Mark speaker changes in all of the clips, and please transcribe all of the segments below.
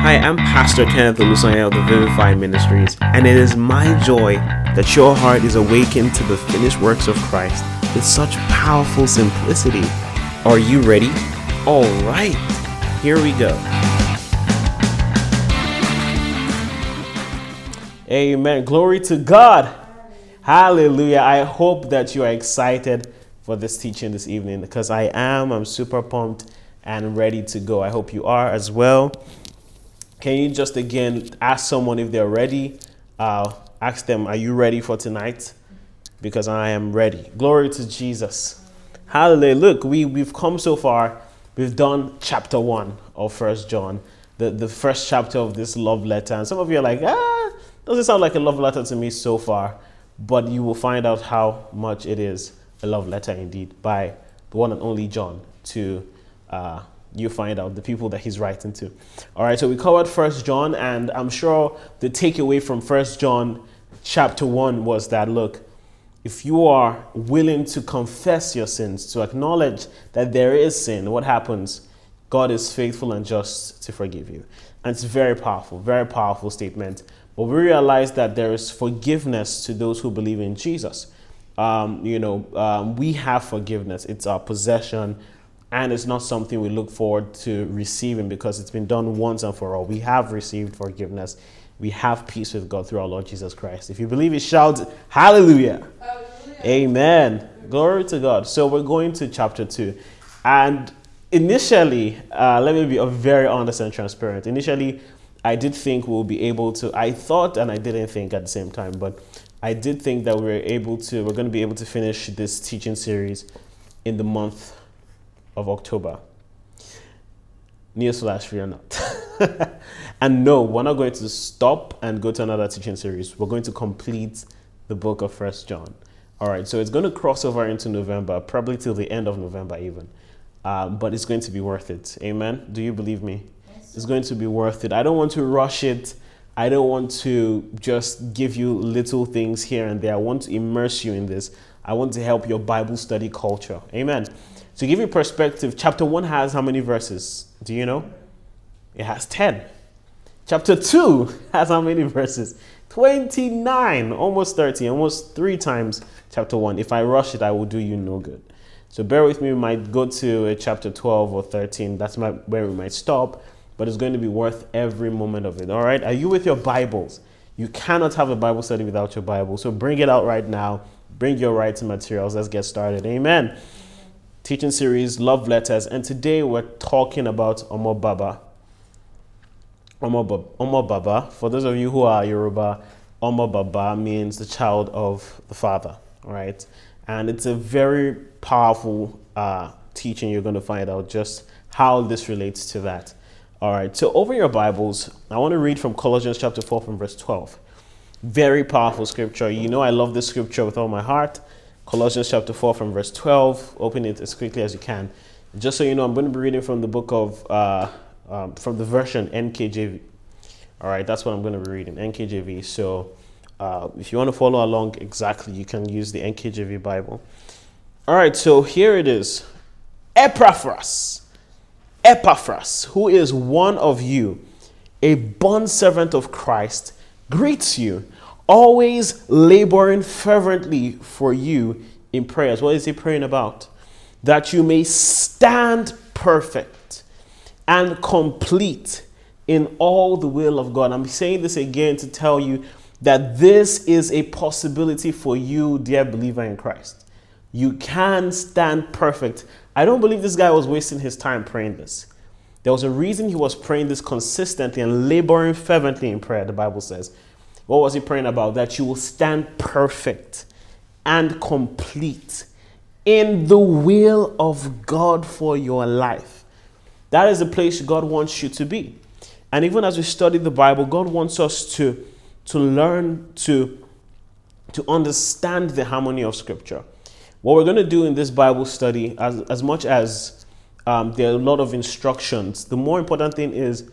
Speaker 1: Hi, I'm Pastor Kenneth Olusanya of the Vivify Ministries, and it is my joy that your heart is awakened to the finished works of Christ with such powerful simplicity. Are you ready? All right, here we go. Amen. Glory to God. Hallelujah. I hope that you are excited for this teaching this evening because I am. I'm super pumped and ready to go. I hope you are as well. Can you just again ask someone if they're ready? Uh, ask them, Are you ready for tonight? Because I am ready. Glory to Jesus. Hallelujah. Look, we, we've come so far. We've done chapter one of First John, the, the first chapter of this love letter. And some of you are like, ah, doesn't sound like a love letter to me so far. But you will find out how much it is a love letter indeed by the one and only John to uh, you find out the people that he's writing to. All right, so we covered First John, and I'm sure the takeaway from First John chapter one was that look, if you are willing to confess your sins, to acknowledge that there is sin, what happens? God is faithful and just to forgive you. And it's very powerful, very powerful statement. But we realize that there is forgiveness to those who believe in Jesus. Um, you know, um, we have forgiveness, it's our possession and it's not something we look forward to receiving because it's been done once and for all. We have received forgiveness. We have peace with God through our Lord Jesus Christ. If you believe it, shout hallelujah. hallelujah. Amen. Glory to God. So we're going to chapter 2. And initially, uh, let me be very honest and transparent. Initially, I did think we'll be able to, I thought and I didn't think at the same time, but I did think that we were able to, we're going to be able to finish this teaching series in the month of October. Newsflash, fear not. and no, we're not going to stop and go to another teaching series. We're going to complete the book of First John. All right, so it's going to cross over into November, probably till the end of November, even. Um, but it's going to be worth it. Amen. Do you believe me? Yes. It's going to be worth it. I don't want to rush it. I don't want to just give you little things here and there. I want to immerse you in this. I want to help your Bible study culture. Amen. To give you perspective, chapter 1 has how many verses? Do you know? It has 10. Chapter 2 has how many verses? 29, almost 30, almost three times chapter 1. If I rush it, I will do you no good. So bear with me, we might go to chapter 12 or 13. That's my, where we might stop, but it's going to be worth every moment of it. All right? Are you with your Bibles? You cannot have a Bible study without your Bible. So bring it out right now. Bring your writing materials. Let's get started. Amen teaching series Love Letters, and today we're talking about Omo Baba. Omo, Omo Baba, for those of you who are Yoruba, Omo Baba means the child of the father, right? And it's a very powerful uh, teaching you're going to find out just how this relates to that. All right, so over your Bibles, I want to read from Colossians chapter 4 from verse 12. Very powerful scripture. You know, I love this scripture with all my heart. Colossians chapter 4 from verse 12. Open it as quickly as you can. Just so you know, I'm going to be reading from the book of, uh, um, from the version NKJV. All right, that's what I'm going to be reading, NKJV. So uh, if you want to follow along exactly, you can use the NKJV Bible. All right, so here it is Epaphras. Epaphras, who is one of you, a bond servant of Christ, greets you always laboring fervently for you in prayers. What is he praying about? That you may stand perfect and complete in all the will of God. I'm saying this again to tell you that this is a possibility for you, dear believer in Christ. You can stand perfect. I don't believe this guy was wasting his time praying this. There was a reason he was praying this consistently and laboring fervently in prayer, the Bible says. What was he praying about? That you will stand perfect and complete in the will of God for your life. That is the place God wants you to be. And even as we study the Bible, God wants us to, to learn to, to understand the harmony of Scripture. What we're going to do in this Bible study, as, as much as um, there are a lot of instructions, the more important thing is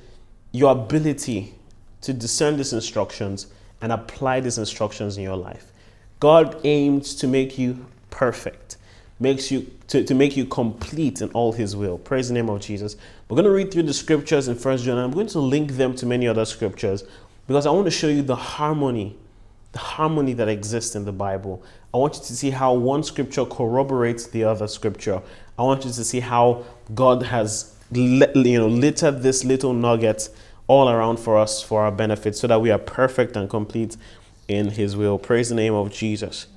Speaker 1: your ability to discern these instructions and apply these instructions in your life. God aims to make you perfect. makes you to, to make you complete in all his will. Praise the name of Jesus. We're going to read through the scriptures in First John. And I'm going to link them to many other scriptures because I want to show you the harmony, the harmony that exists in the Bible. I want you to see how one scripture corroborates the other scripture. I want you to see how God has you know littered this little nugget all around for us for our benefit so that we are perfect and complete in his will. Praise the name of Jesus.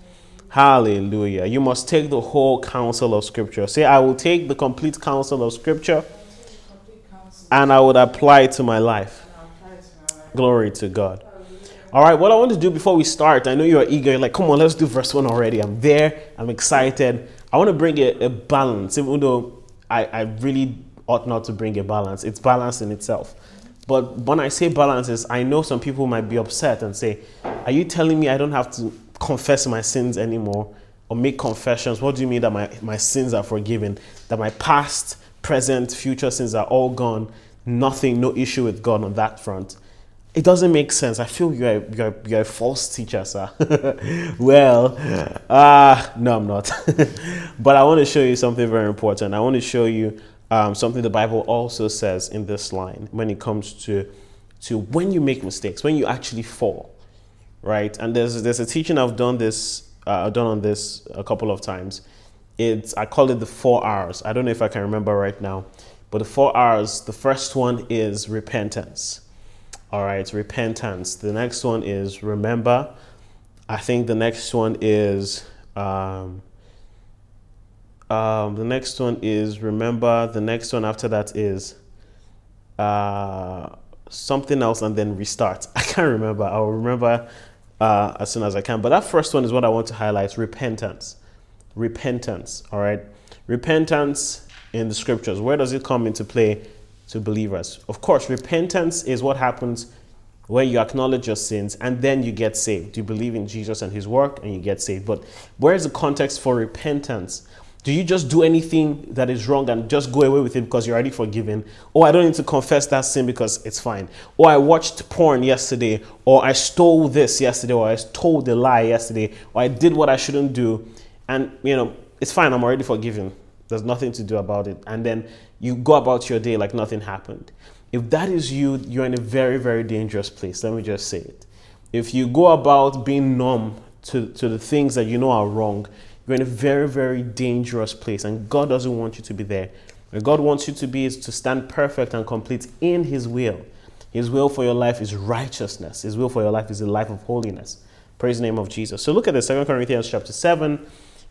Speaker 1: Hallelujah. You must take the whole counsel of Scripture. Say, I will take the complete counsel of Scripture and I would apply it to my life. Glory to God. All right, what I want to do before we start, I know you are eager, like, come on, let's do verse 1 already. I'm there, I'm excited. I want to bring a, a balance, even though I, I really ought not to bring a balance. It's balance in itself. But when I say balances, I know some people might be upset and say, Are you telling me I don't have to confess my sins anymore or make confessions? What do you mean that my, my sins are forgiven? That my past, present, future sins are all gone? Nothing, no issue with God on that front. It doesn't make sense. I feel you're a, you're, you're a false teacher, sir. well, uh, no, I'm not. but I want to show you something very important. I want to show you um, something the Bible also says in this line when it comes to to when you make mistakes, when you actually fall, right? And there's there's a teaching I've done this uh, done on this a couple of times. It's I call it the four R's. I don't know if I can remember right now, but the four R's. The first one is repentance. All right, repentance. The next one is remember. I think the next one is um, um, the next one is remember. The next one after that is uh, something else and then restart. I can't remember. I'll remember uh, as soon as I can. But that first one is what I want to highlight repentance. Repentance. All right. Repentance in the scriptures. Where does it come into play to believers? Of course, repentance is what happens when you acknowledge your sins and then you get saved. You believe in Jesus and his work and you get saved. But where is the context for repentance? Do you just do anything that is wrong and just go away with it because you're already forgiven? Or I don't need to confess that sin because it's fine. Or I watched porn yesterday, or I stole this yesterday, or I told a lie yesterday, or I did what I shouldn't do. And, you know, it's fine, I'm already forgiven. There's nothing to do about it. And then you go about your day like nothing happened. If that is you, you're in a very, very dangerous place. Let me just say it. If you go about being numb to, to the things that you know are wrong, you're in a very, very dangerous place, and God doesn't want you to be there. Where God wants you to be is to stand perfect and complete in His will. His will for your life is righteousness. His will for your life is a life of holiness. Praise the name of Jesus. So look at this, 2 Corinthians chapter 7,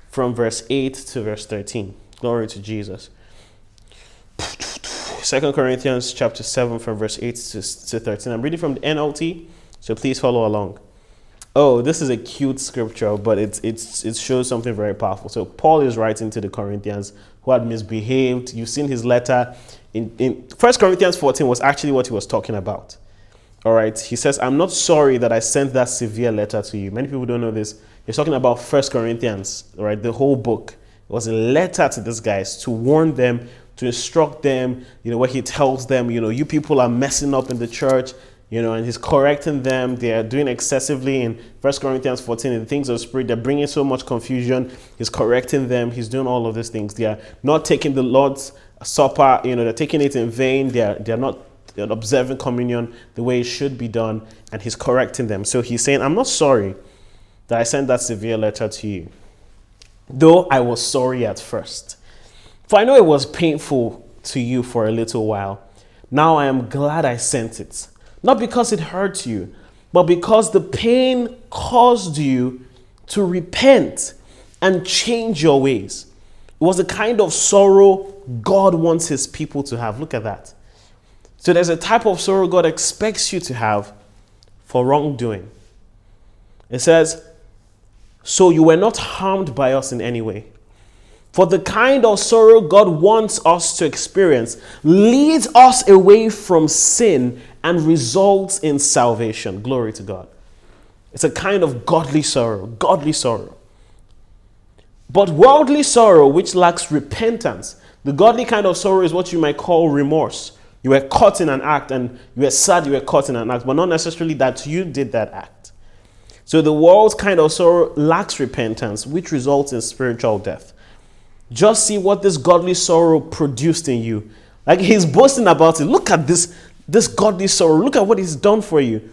Speaker 1: from verse 8 to verse 13. Glory to Jesus. 2 Corinthians chapter 7 from verse 8 to, to 13. I'm reading from the NLT, so please follow along oh, this is a cute scripture, but it's, it's, it shows something very powerful. So Paul is writing to the Corinthians who had misbehaved. You've seen his letter. In, in 1 Corinthians 14 was actually what he was talking about. All right. He says, I'm not sorry that I sent that severe letter to you. Many people don't know this. He's talking about 1 Corinthians, right, the whole book. It was a letter to these guys to warn them, to instruct them, you know, where he tells them, you know, you people are messing up in the church you know, and he's correcting them. They are doing excessively in First Corinthians 14 in things of spirit. They're bringing so much confusion. He's correcting them. He's doing all of these things. They are not taking the Lord's supper. You know, they're taking it in vain. They are they're not they're observing communion the way it should be done, and he's correcting them. So he's saying, "I'm not sorry that I sent that severe letter to you, though I was sorry at first, for I know it was painful to you for a little while. Now I am glad I sent it." Not because it hurts you, but because the pain caused you to repent and change your ways. It was the kind of sorrow God wants his people to have. Look at that. So there's a type of sorrow God expects you to have for wrongdoing. It says, So you were not harmed by us in any way. For the kind of sorrow God wants us to experience leads us away from sin and results in salvation. Glory to God. It's a kind of godly sorrow, godly sorrow. But worldly sorrow, which lacks repentance, the godly kind of sorrow is what you might call remorse. You were caught in an act and you were sad you were caught in an act, but not necessarily that you did that act. So the world's kind of sorrow lacks repentance, which results in spiritual death. Just see what this godly sorrow produced in you. Like he's boasting about it. Look at this, this godly sorrow. Look at what he's done for you.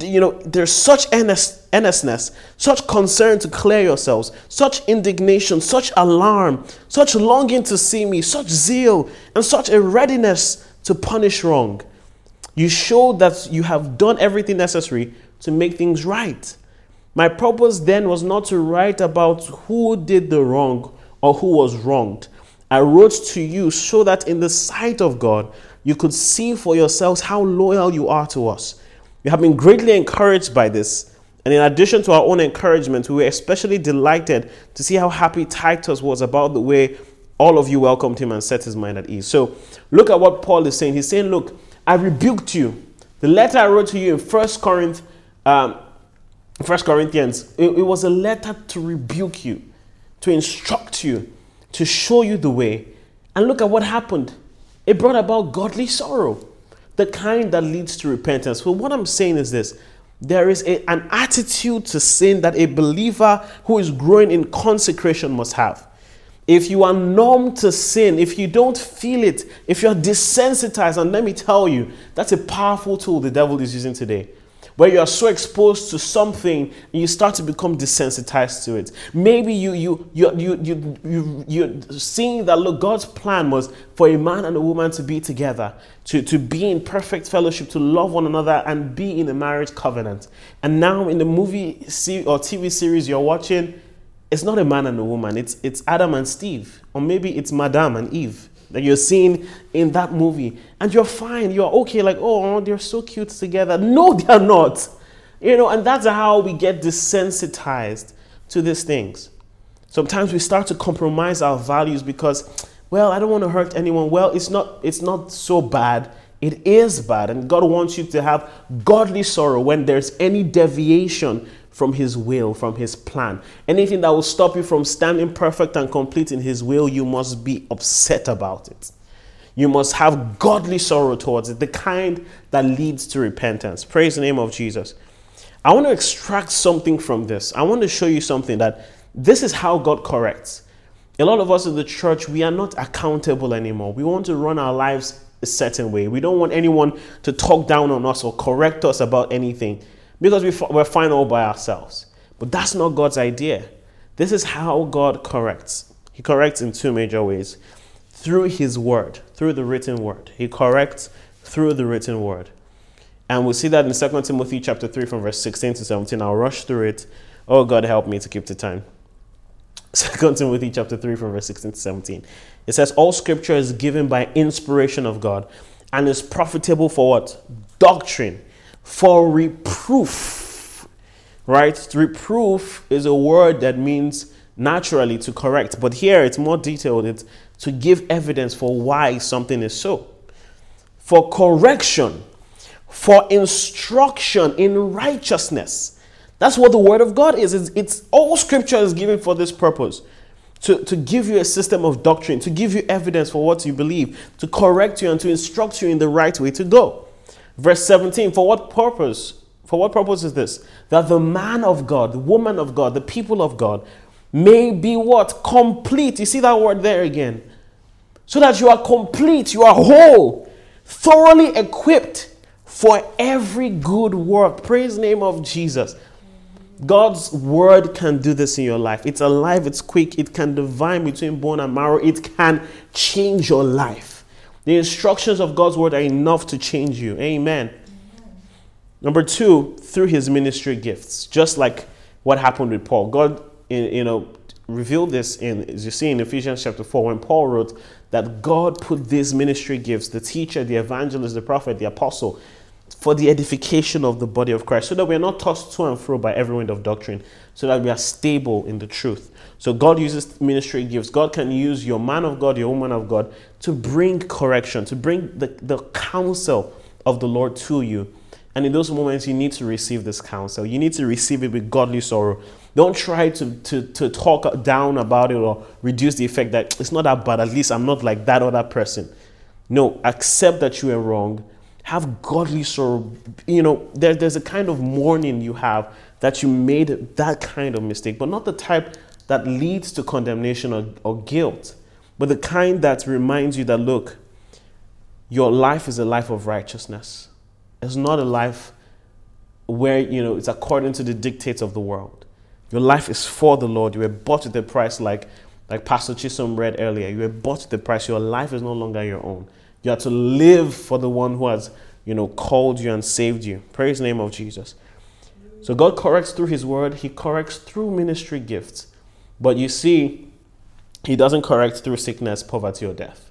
Speaker 1: You know, there's such earnest, earnestness, such concern to clear yourselves, such indignation, such alarm, such longing to see me, such zeal, and such a readiness to punish wrong. You show that you have done everything necessary to make things right. My purpose then was not to write about who did the wrong or who was wronged. I wrote to you so that in the sight of God, you could see for yourselves how loyal you are to us. We have been greatly encouraged by this. And in addition to our own encouragement, we were especially delighted to see how happy Titus was about the way all of you welcomed him and set his mind at ease. So look at what Paul is saying. He's saying, Look, I rebuked you. The letter I wrote to you in First Corinth, um, First Corinthians, it, it was a letter to rebuke you, to instruct you, to show you the way. And look at what happened. It brought about godly sorrow, the kind that leads to repentance. Well, what I'm saying is this there is a, an attitude to sin that a believer who is growing in consecration must have. If you are numb to sin, if you don't feel it, if you're desensitized, and let me tell you, that's a powerful tool the devil is using today. Where you are so exposed to something you start to become desensitized to it. Maybe you you you you you you you're seeing that look, God's plan was for a man and a woman to be together, to, to be in perfect fellowship, to love one another, and be in a marriage covenant. And now in the movie or TV series you're watching, it's not a man and a woman, it's, it's Adam and Steve, or maybe it's Madame and Eve that you're seeing in that movie. And you're fine, you're okay, like, oh, they're so cute together. No, they're not. You know, and that's how we get desensitized to these things. Sometimes we start to compromise our values because, well, I don't want to hurt anyone. Well, it's not, it's not so bad. It is bad. And God wants you to have godly sorrow when there's any deviation from His will, from His plan. Anything that will stop you from standing perfect and complete in His will, you must be upset about it. You must have godly sorrow towards it, the kind that leads to repentance. Praise the name of Jesus. I want to extract something from this. I want to show you something that this is how God corrects. A lot of us in the church, we are not accountable anymore. We want to run our lives a certain way. We don't want anyone to talk down on us or correct us about anything because we, we're fine all by ourselves. But that's not God's idea. This is how God corrects. He corrects in two major ways through His Word, through the written Word. He corrects through the written Word. And we'll see that in 2 Timothy chapter 3 from verse 16 to 17. I'll rush through it. Oh, God, help me to keep the time. 2 Timothy chapter 3 from verse 16 to 17. It says, All scripture is given by inspiration of God and is profitable for what? Doctrine for reproof. Right? Reproof is a word that means naturally to correct, but here it's more detailed. It's to give evidence for why something is so. For correction, for instruction in righteousness. That's what the word of God is. It's, it's all scripture is given for this purpose. To, to give you a system of doctrine, to give you evidence for what you believe, to correct you and to instruct you in the right way to go. Verse 17, for what purpose? For what purpose is this? That the man of God, the woman of God, the people of God may be what? Complete. You see that word there again. So that you are complete, you are whole, thoroughly equipped for every good work. Praise name of Jesus. God's word can do this in your life. It's alive, it's quick, it can divine between bone and marrow, it can change your life. The instructions of God's word are enough to change you. Amen. Number two, through his ministry gifts, just like what happened with Paul. God, you know, revealed this in, as you see in Ephesians chapter 4, when Paul wrote that God put these ministry gifts, the teacher, the evangelist, the prophet, the apostle, for the edification of the body of Christ, so that we are not tossed to and fro by every wind of doctrine, so that we are stable in the truth. So God uses ministry gifts. God can use your man of God, your woman of God, to bring correction, to bring the, the counsel of the Lord to you. And in those moments, you need to receive this counsel. You need to receive it with godly sorrow. Don't try to, to, to talk down about it or reduce the effect that it's not that bad. At least I'm not like that other person. No, accept that you are wrong. Have godly sorrow. You know, there, there's a kind of mourning you have that you made that kind of mistake, but not the type that leads to condemnation or, or guilt, but the kind that reminds you that, look, your life is a life of righteousness. It's not a life where, you know, it's according to the dictates of the world. Your life is for the Lord. You were bought with a price, like, like Pastor Chisholm read earlier. You were bought with a price. Your life is no longer your own. You have to live for the one who has, you know, called you and saved you. Praise the name of Jesus. So God corrects through His word, He corrects through ministry gifts. But you see, He doesn't correct through sickness, poverty, or death.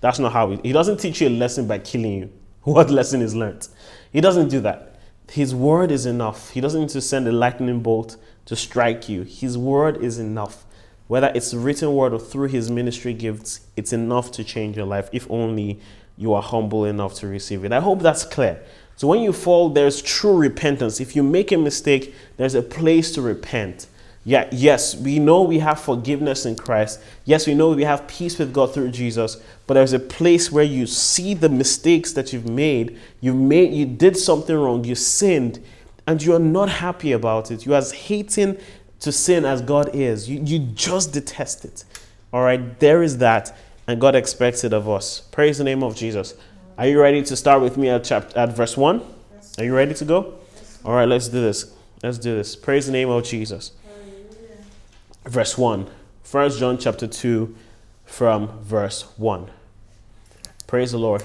Speaker 1: That's not how He, he doesn't teach you a lesson by killing you. What lesson is learnt? He doesn't do that. His word is enough. He doesn't need to send a lightning bolt to strike you. His word is enough. Whether it's written word or through his ministry gifts, it's enough to change your life if only you are humble enough to receive it. I hope that's clear. So when you fall, there's true repentance. If you make a mistake, there's a place to repent. Yeah, yes, we know we have forgiveness in Christ. Yes, we know we have peace with God through Jesus. But there's a place where you see the mistakes that you've made. You made you did something wrong, you sinned, and you're not happy about it. You're as hating to sin as God is. You, you just detest it. All right, there is that, and God expects it of us. Praise the name of Jesus. Are you ready to start with me at chapter at verse 1? Are you ready to go? All right, let's do this. Let's do this. Praise the name of Jesus. Verse 1. 1 John chapter 2 from verse 1. Praise the Lord.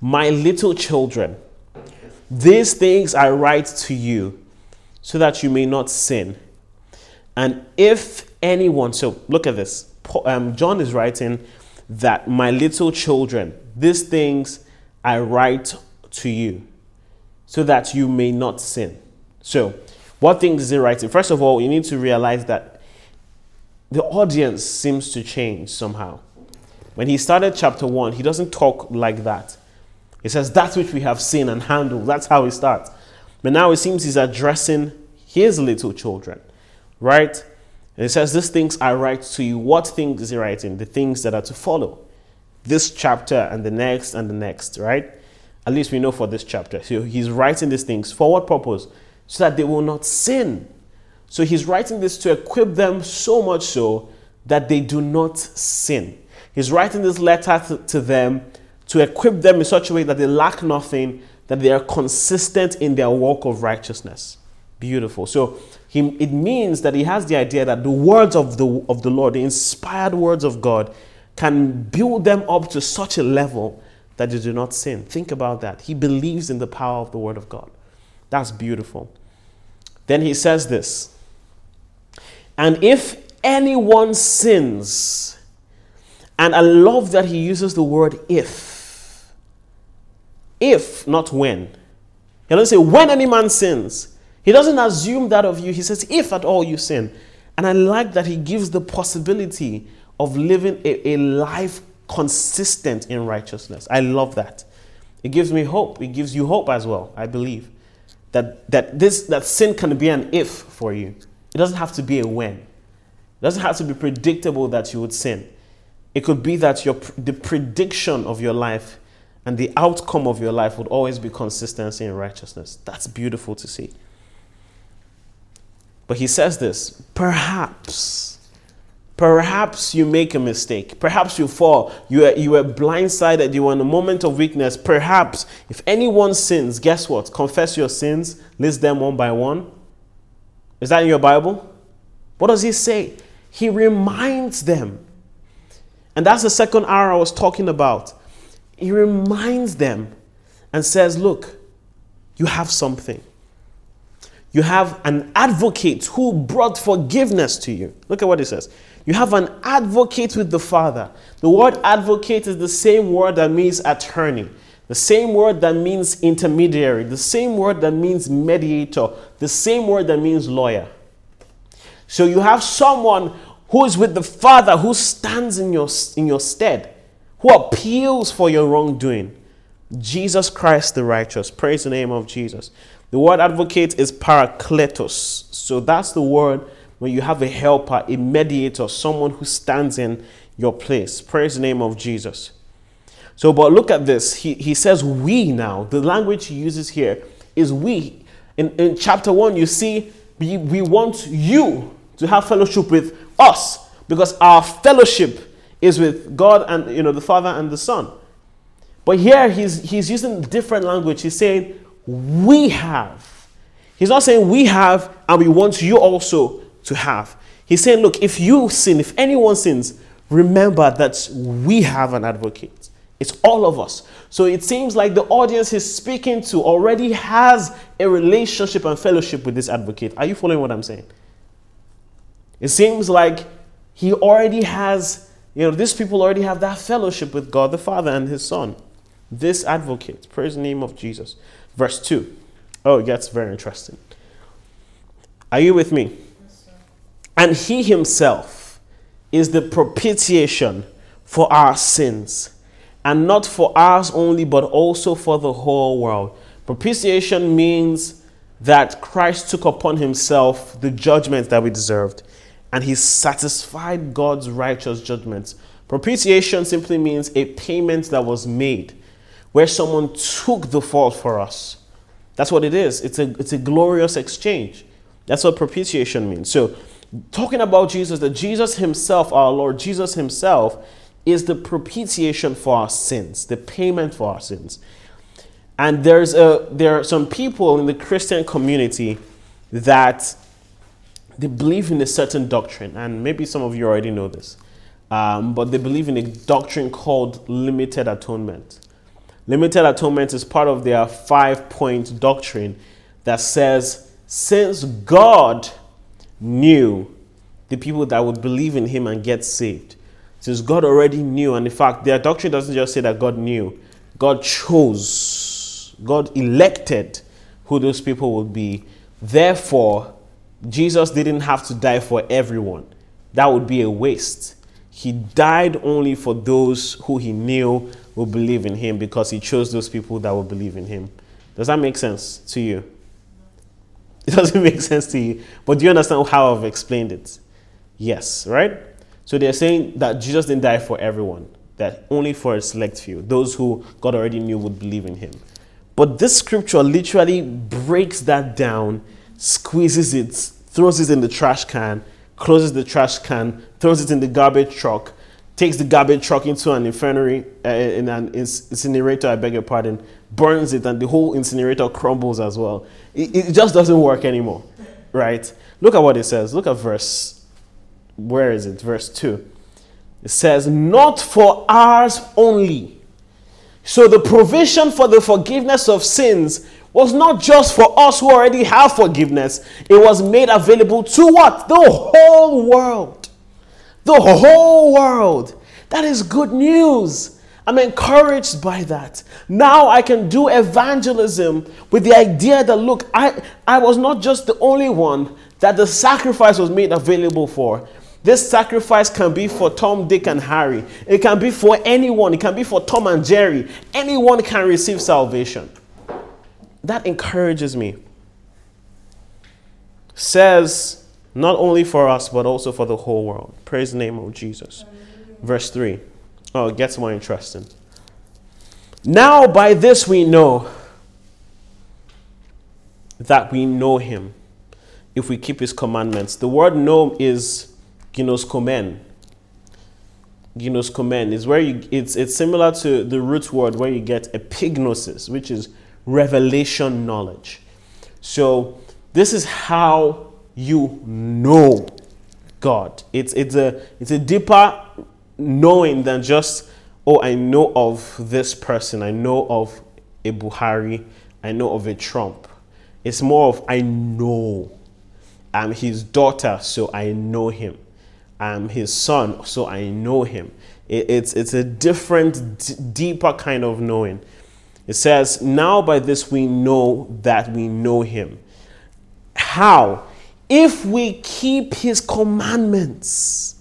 Speaker 1: My little children, these things I write to you so that you may not sin. And if anyone, so look at this um, John is writing that my little children, these things I write to you so that you may not sin. So, what things is he writing? First of all, you need to realize that the audience seems to change somehow. When he started chapter 1, he doesn't talk like that. He says, That which we have seen and handled. That's how he starts. But now it seems he's addressing his little children, right? And it says, These things I write to you. What things is he writing? The things that are to follow. This chapter and the next and the next, right? At least we know for this chapter. So he's writing these things. For what purpose? So that they will not sin. So he's writing this to equip them so much so that they do not sin. He's writing this letter to, to them to equip them in such a way that they lack nothing, that they are consistent in their walk of righteousness. Beautiful. So he, it means that he has the idea that the words of the, of the Lord, the inspired words of God, can build them up to such a level that you do not sin. Think about that. He believes in the power of the word of God. That's beautiful. Then he says this And if anyone sins, and I love that he uses the word if. If, not when. He doesn't say, when any man sins. He doesn't assume that of you. He says, if at all you sin. And I like that he gives the possibility of living a, a life consistent in righteousness. I love that. It gives me hope. It gives you hope as well, I believe. That, that this that sin can be an if for you. It doesn't have to be a when. It doesn't have to be predictable that you would sin. It could be that your the prediction of your life and the outcome of your life would always be consistency in righteousness. That's beautiful to see. But he says this perhaps, perhaps you make a mistake. Perhaps you fall. You are, you are blindsided. You are in a moment of weakness. Perhaps if anyone sins, guess what? Confess your sins, list them one by one. Is that in your Bible? What does he say? He reminds them. And that's the second hour I was talking about. He reminds them and says, Look, you have something you have an advocate who brought forgiveness to you. Look at what he says. You have an advocate with the Father. The word advocate is the same word that means attorney, the same word that means intermediary, the same word that means mediator, the same word that means lawyer. So you have someone who is with the Father who stands in your, in your stead, who appeals for your wrongdoing. Jesus Christ the righteous. Praise the name of Jesus. The word advocate is parakletos. So that's the word when you have a helper, a mediator, someone who stands in your place. Praise the name of Jesus. So, but look at this. He, he says we now. The language he uses here is we. in, in chapter 1, you see, we, we want you to have fellowship with us because our fellowship is with God and you know the Father and the Son. But here he's he's using different language. He's saying we have. He's not saying we have and we want you also to have. He's saying, look, if you sin, if anyone sins, remember that we have an advocate. It's all of us. So it seems like the audience he's speaking to already has a relationship and fellowship with this advocate. Are you following what I'm saying? It seems like he already has, you know, these people already have that fellowship with God the Father and his Son. This advocate. Praise the name of Jesus. Verse 2. Oh, it gets very interesting. Are you with me? And he himself is the propitiation for our sins and not for ours only, but also for the whole world. Propitiation means that Christ took upon himself the judgment that we deserved, and he satisfied God's righteous judgments. Propitiation simply means a payment that was made, where someone took the fault for us. That's what it is. It's a, it's a glorious exchange. That's what propitiation means. So, talking about Jesus, that Jesus himself, our Lord Jesus himself, is the propitiation for our sins, the payment for our sins. And there's a there are some people in the Christian community that they believe in a certain doctrine, and maybe some of you already know this, um, but they believe in a doctrine called limited atonement. Limited atonement is part of their five point doctrine that says since God knew the people that would believe in Him and get saved, since God already knew, and in fact, their doctrine doesn't just say that God knew, God chose, God elected who those people would be. Therefore, Jesus didn't have to die for everyone. That would be a waste. He died only for those who he knew would believe in him because he chose those people that would believe in him. Does that make sense to you? It doesn't make sense to you, but do you understand how I've explained it? Yes, right? So they're saying that Jesus didn't die for everyone, that only for a select few, those who God already knew would believe in him. But this scripture literally breaks that down, squeezes it, throws it in the trash can, closes the trash can, throws it in the garbage truck, takes the garbage truck into an infirmary, uh, in an incinerator, I beg your pardon, burns it, and the whole incinerator crumbles as well. It, it just doesn't work anymore, right? Look at what it says. Look at verse where is it? Verse 2. It says, Not for ours only. So the provision for the forgiveness of sins was not just for us who already have forgiveness, it was made available to what? The whole world. The whole world. That is good news. I'm encouraged by that. Now I can do evangelism with the idea that, look, I, I was not just the only one that the sacrifice was made available for. This sacrifice can be for Tom, Dick, and Harry. It can be for anyone. It can be for Tom and Jerry. Anyone can receive salvation. That encourages me. Says, not only for us, but also for the whole world. Praise the name of Jesus. Verse 3. Oh, it gets more interesting. Now, by this we know that we know him if we keep his commandments. The word know is ginoskomen. Ginoskomen is where you, it's, it's similar to the root word where you get epignosis, which is revelation knowledge. So this is how you know God. It's, it's, a, it's a deeper knowing than just, oh, I know of this person, I know of a Buhari, I know of a Trump. It's more of, I know. I'm his daughter, so I know him. I'm his son, so I know him. It, it's, it's a different, d- deeper kind of knowing. It says, Now by this we know that we know him. How? If we keep his commandments.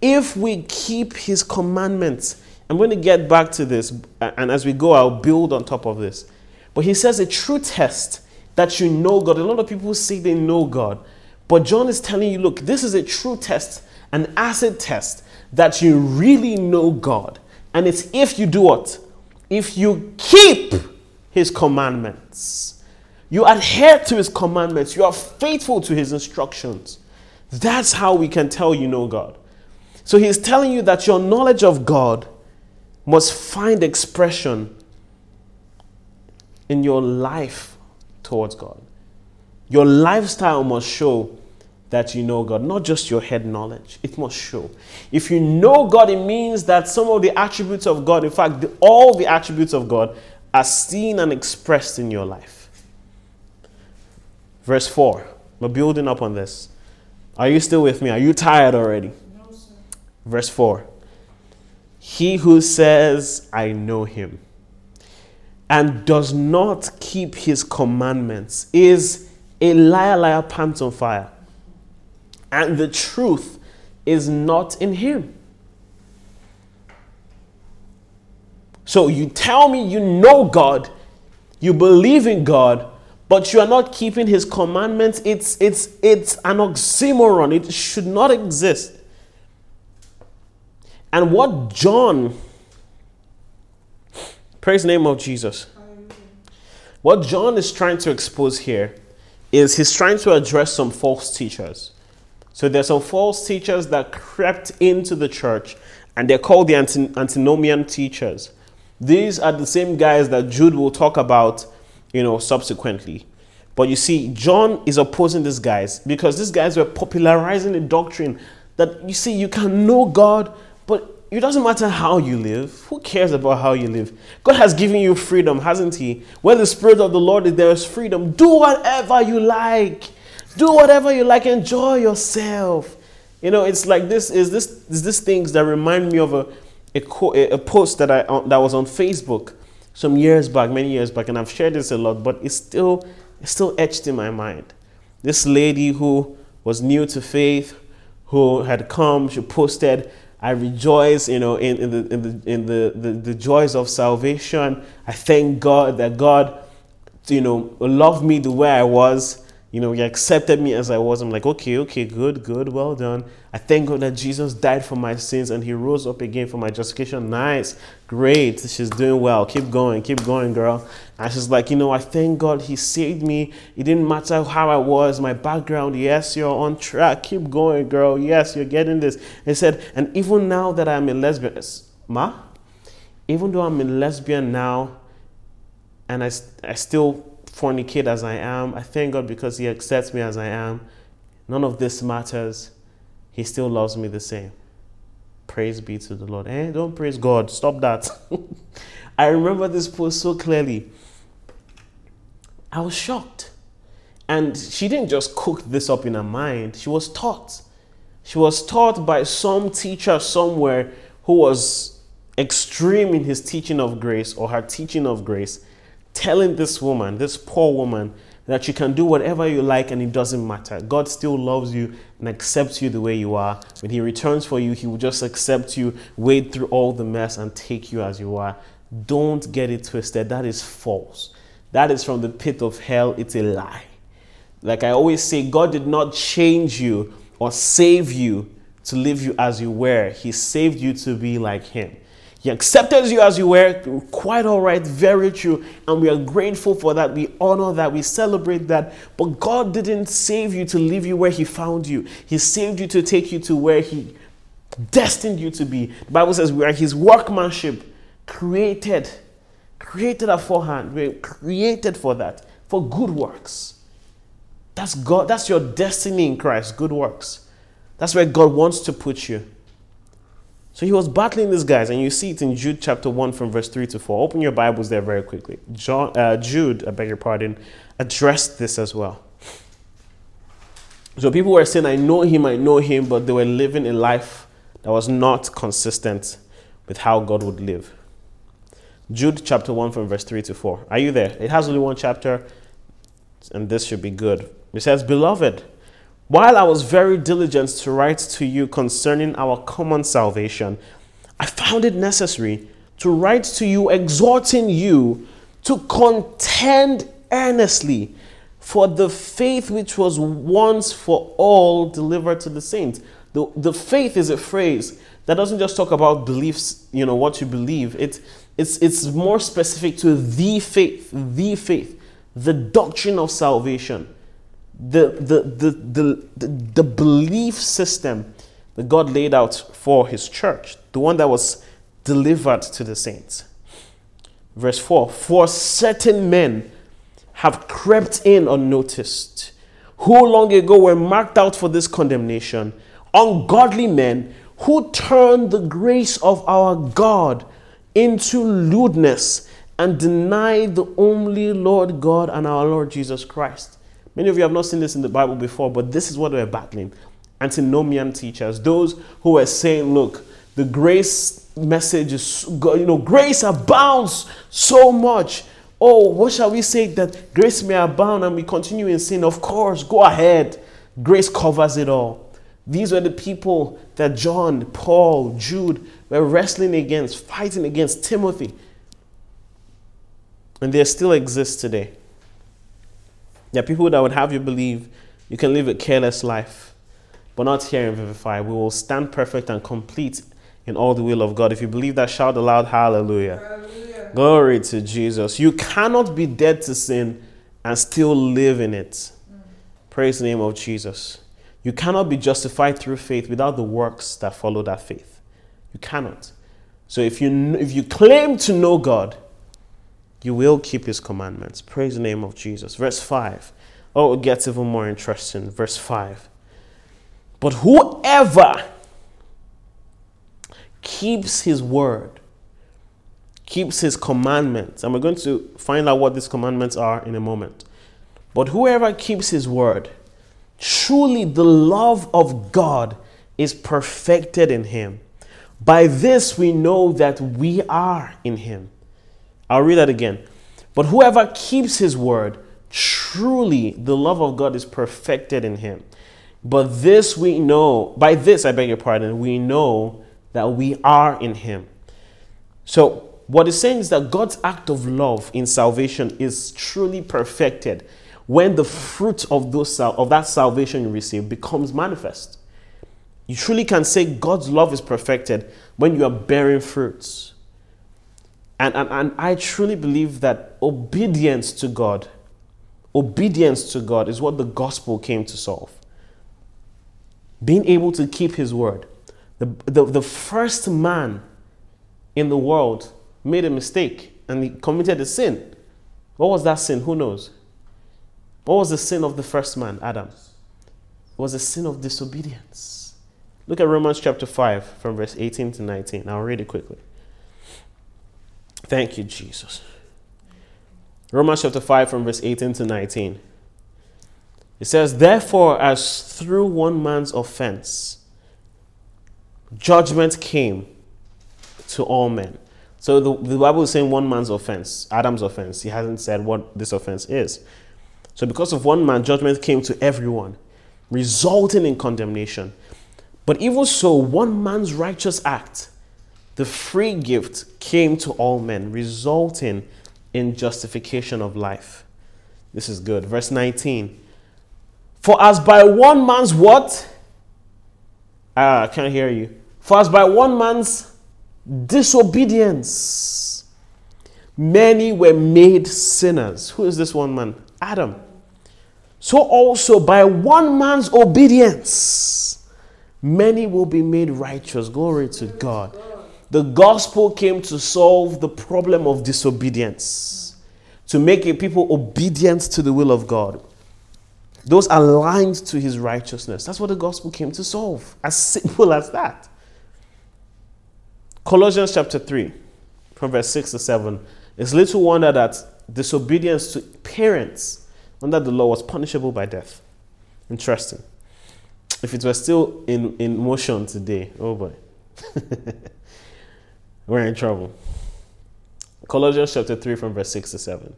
Speaker 1: If we keep his commandments. I'm going to get back to this, and as we go, I'll build on top of this. But he says a true test that you know God. A lot of people say they know God, but John is telling you look, this is a true test, an acid test that you really know God. And it's if you do what? If you keep his commandments. you adhere to his commandments, you are faithful to his instructions. That's how we can tell you know God. So he's telling you that your knowledge of God must find expression in your life towards God. Your lifestyle must show that you know God, not just your head knowledge. It must show. If you know God, it means that some of the attributes of God, in fact, the, all the attributes of God, are seen and expressed in your life. Verse 4. We're building up on this. Are you still with me? Are you tired already? Verse 4. He who says, I know him, and does not keep his commandments is a liar, liar, pants on fire. And the truth is not in him. So you tell me you know God, you believe in God, but you are not keeping his commandments. It's, it's, it's an oxymoron. It should not exist. And what John, praise the name of Jesus, what John is trying to expose here is he's trying to address some false teachers. So there's some false teachers that crept into the church, and they're called the antinomian teachers. These are the same guys that Jude will talk about, you know, subsequently. But you see, John is opposing these guys because these guys were popularizing a doctrine that you see, you can know God, but it doesn't matter how you live. Who cares about how you live? God has given you freedom, hasn't He? Where the Spirit of the Lord is, there is freedom. Do whatever you like. Do whatever you like. Enjoy yourself. You know, it's like this is this is this things that remind me of a a, a post that I that was on Facebook some years back, many years back, and I've shared this a lot, but it's still it's still etched in my mind. This lady who was new to faith, who had come, she posted, I rejoice, you know, in, in, the, in, the, in the, the, the joys of salvation. I thank God that God, you know, loved me the way I was you know, he accepted me as I was. I'm like, okay, okay, good, good, well done. I thank God that Jesus died for my sins and he rose up again for my justification. Nice, great. She's doing well. Keep going, keep going, girl. And she's like, you know, I thank God he saved me. It didn't matter how I was, my background. Yes, you're on track. Keep going, girl. Yes, you're getting this. He said, and even now that I'm a lesbian, ma, even though I'm a lesbian now, and I, I still fornicate as I am. I thank God because He accepts me as I am. None of this matters. He still loves me the same. Praise be to the Lord. Eh? Don't praise God. Stop that. I remember this post so clearly. I was shocked. And she didn't just cook this up in her mind, she was taught. She was taught by some teacher somewhere who was extreme in his teaching of grace or her teaching of grace telling this woman, this poor woman, that you can do whatever you like and it doesn't matter. God still loves you and accepts you the way you are. When He returns for you, He will just accept you, wade through all the mess, and take you as you are. Don't get it twisted. That is false. That is from the pit of hell. It's a lie. Like I always say, God did not change you or save you to leave you as you were, He saved you to be like Him. He accepted you as you were, quite all right, very true. And we are grateful for that. We honor that. We celebrate that. But God didn't save you to leave you where He found you, He saved you to take you to where He destined you to be. The Bible says we are His workmanship, created, created aforehand. We're created for that, for good works. That's God, that's your destiny in Christ, good works. That's where God wants to put you. So he was battling these guys, and you see it in Jude chapter 1 from verse 3 to 4. Open your Bibles there very quickly. John, uh, Jude, I beg your pardon, addressed this as well. So people were saying, I know him, I know him, but they were living a life that was not consistent with how God would live. Jude chapter 1 from verse 3 to 4. Are you there? It has only one chapter, and this should be good. It says, Beloved, while I was very diligent to write to you concerning our common salvation, I found it necessary to write to you, exhorting you to contend earnestly for the faith which was once for all delivered to the saints. The, the faith is a phrase that doesn't just talk about beliefs, you know, what you believe. It, it's, it's more specific to the faith, the faith the doctrine of salvation, the, the, the, the, the, belief system that God laid out for his church, the one that was delivered to the saints. Verse 4 For certain men have crept in unnoticed, who long ago were marked out for this condemnation, ungodly men who turned the grace of our God into lewdness and denied the only Lord God and our Lord Jesus Christ. Many of you have not seen this in the Bible before, but this is what we're battling antinomian teachers, those who are saying, look, the grace message is, you know, grace abounds so much. Oh, what shall we say that grace may abound and we continue in sin? Of course, go ahead. Grace covers it all. These were the people that John, Paul, Jude were wrestling against, fighting against Timothy. And they still exist today. There are people that would have you believe you can live a careless life but not here in Vivify. We will stand perfect and complete in all the will of God. If you believe that, shout aloud, hallelujah. hallelujah. Glory to Jesus. You cannot be dead to sin and still live in it. Mm. Praise the name of Jesus. You cannot be justified through faith without the works that follow that faith. You cannot. So if you if you claim to know God, you will keep his commandments. Praise the name of Jesus. Verse 5. Oh, it gets even more interesting. Verse 5. But whoever keeps his word, keeps his commandments, and we're going to find out what these commandments are in a moment. But whoever keeps his word, truly the love of God is perfected in him. By this we know that we are in him. I'll read that again. But whoever keeps his word, truly the love of God is perfected in him. But this we know, by this I beg your pardon, we know that we are in Him. So, what it's saying is that God's act of love in salvation is truly perfected when the fruit of, those, of that salvation you receive becomes manifest. You truly can say God's love is perfected when you are bearing fruits. And, and, and I truly believe that obedience to God, obedience to God is what the gospel came to solve being able to keep his word. The, the, the first man in the world made a mistake and he committed a sin. What was that sin? Who knows? What was the sin of the first man, Adam? It was a sin of disobedience. Look at Romans chapter 5 from verse 18 to 19. I'll read it quickly. Thank you, Jesus. Romans chapter 5 from verse 18 to 19. It says, Therefore, as through one man's offense, judgment came to all men. So the, the Bible is saying one man's offense, Adam's offense. He hasn't said what this offense is. So because of one man, judgment came to everyone, resulting in condemnation. But even so, one man's righteous act, the free gift, came to all men, resulting in justification of life. This is good. Verse 19. For as by one man's what? Ah, I can't hear you. For as by one man's disobedience, many were made sinners. Who is this one man? Adam. So also by one man's obedience, many will be made righteous. Glory to God. The gospel came to solve the problem of disobedience, to make a people obedient to the will of God those aligned to his righteousness. That's what the gospel came to solve. As simple as that. Colossians chapter 3, from verse 6 to 7. It's little wonder that disobedience to parents under the law was punishable by death. Interesting. If it were still in, in motion today, oh boy, we're in trouble. Colossians chapter 3, from verse 6 to 7.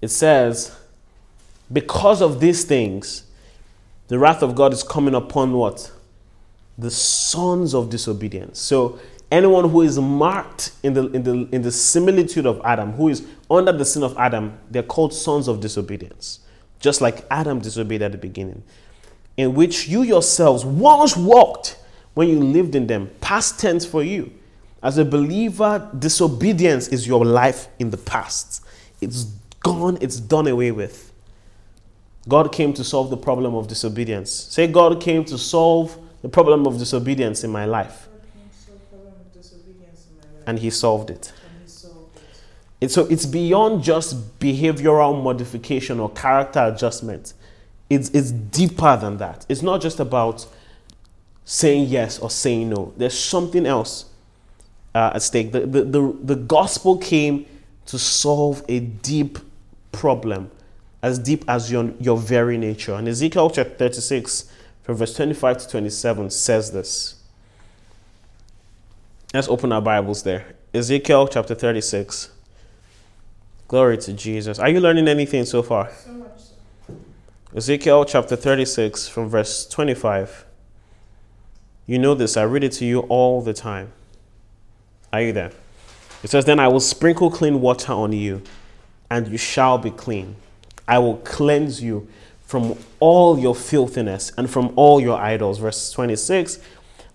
Speaker 1: It says, because of these things, the wrath of God is coming upon what? The sons of disobedience. So anyone who is marked in the, in the, in the similitude of Adam, who is under the sin of Adam, they're called sons of disobedience. Just like Adam disobeyed at the beginning, in which you yourselves once walked when you lived in them. Past tense for you. As a believer, disobedience is your life in the past. It's gone, it's done away with. God came to solve the problem of disobedience. Say, God came to solve the problem of disobedience in my life. And He solved it. It's, so it's beyond just behavioral modification or character adjustment. It's, it's deeper than that. It's not just about saying yes or saying no. There's something else uh, at stake. The, the, the, the gospel came to solve a deep problem, as deep as your, your very nature. And Ezekiel chapter 36, from verse 25 to 27, says this. Let's open our Bibles there. Ezekiel chapter 36. Glory to Jesus. Are you learning anything so far? So much so. Ezekiel chapter 36, from verse 25. You know this, I read it to you all the time. Are you there? It says, Then I will sprinkle clean water on you, and you shall be clean. I will cleanse you from all your filthiness and from all your idols. Verse 26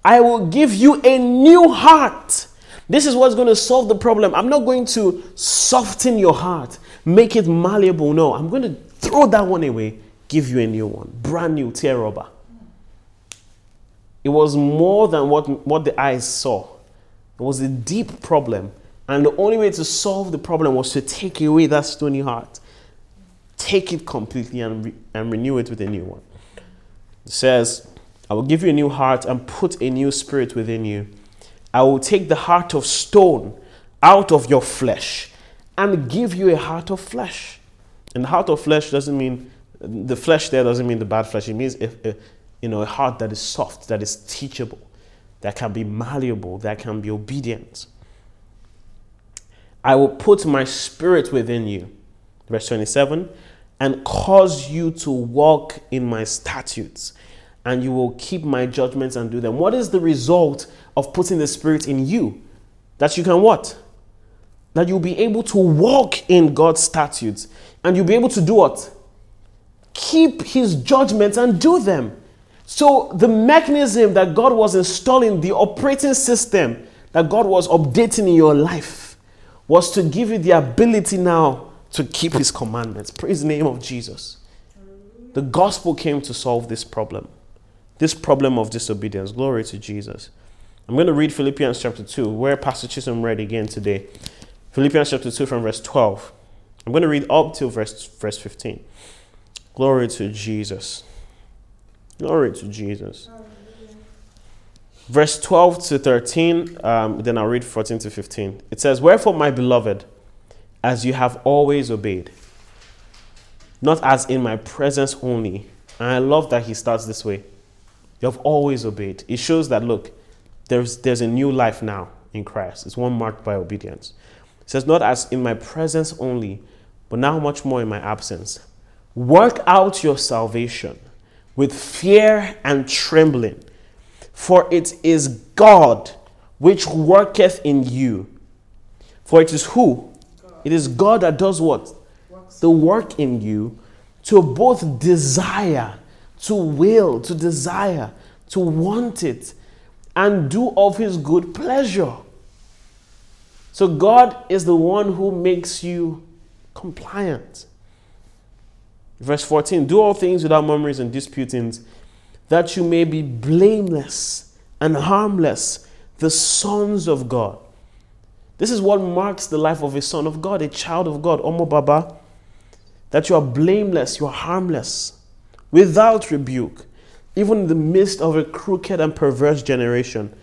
Speaker 1: I will give you a new heart. This is what's going to solve the problem. I'm not going to soften your heart, make it malleable. No, I'm going to throw that one away, give you a new one, brand new, tear rubber. It was more than what, what the eyes saw. It was a deep problem. And the only way to solve the problem was to take away that stony heart. Take it completely and, re- and renew it with a new one. It says, I will give you a new heart and put a new spirit within you. I will take the heart of stone out of your flesh and give you a heart of flesh. And the heart of flesh doesn't mean, the flesh there doesn't mean the bad flesh. It means if, if you know, a heart that is soft, that is teachable, that can be malleable, that can be obedient. I will put my spirit within you. Verse 27 and cause you to walk in my statutes, and you will keep my judgments and do them. What is the result of putting the spirit in you? That you can what? That you'll be able to walk in God's statutes, and you'll be able to do what? Keep his judgments and do them. So, the mechanism that God was installing, the operating system that God was updating in your life, was to give you the ability now to keep His commandments. Praise the name of Jesus. The gospel came to solve this problem, this problem of disobedience. Glory to Jesus. I'm going to read Philippians chapter 2, where Pastor Chisholm read again today. Philippians chapter 2 from verse 12. I'm going to read up till verse, verse 15. Glory to Jesus. Glory to Jesus. Verse 12 to 13, um, then I'll read 14 to 15. It says, Wherefore, my beloved, as you have always obeyed, not as in my presence only. And I love that he starts this way. You have always obeyed. It shows that, look, there's, there's a new life now in Christ. It's one marked by obedience. It says, Not as in my presence only, but now much more in my absence. Work out your salvation with fear and trembling. For it is God which worketh in you. For it is who? It is God that does what? The work in you to both desire, to will, to desire, to want it, and do of his good pleasure. So God is the one who makes you compliant. Verse 14 Do all things without murmurings and disputings, that you may be blameless and harmless, the sons of God. This is what marks the life of a son of God, a child of God, Omo Baba. That you are blameless, you are harmless, without rebuke, even in the midst of a crooked and perverse generation,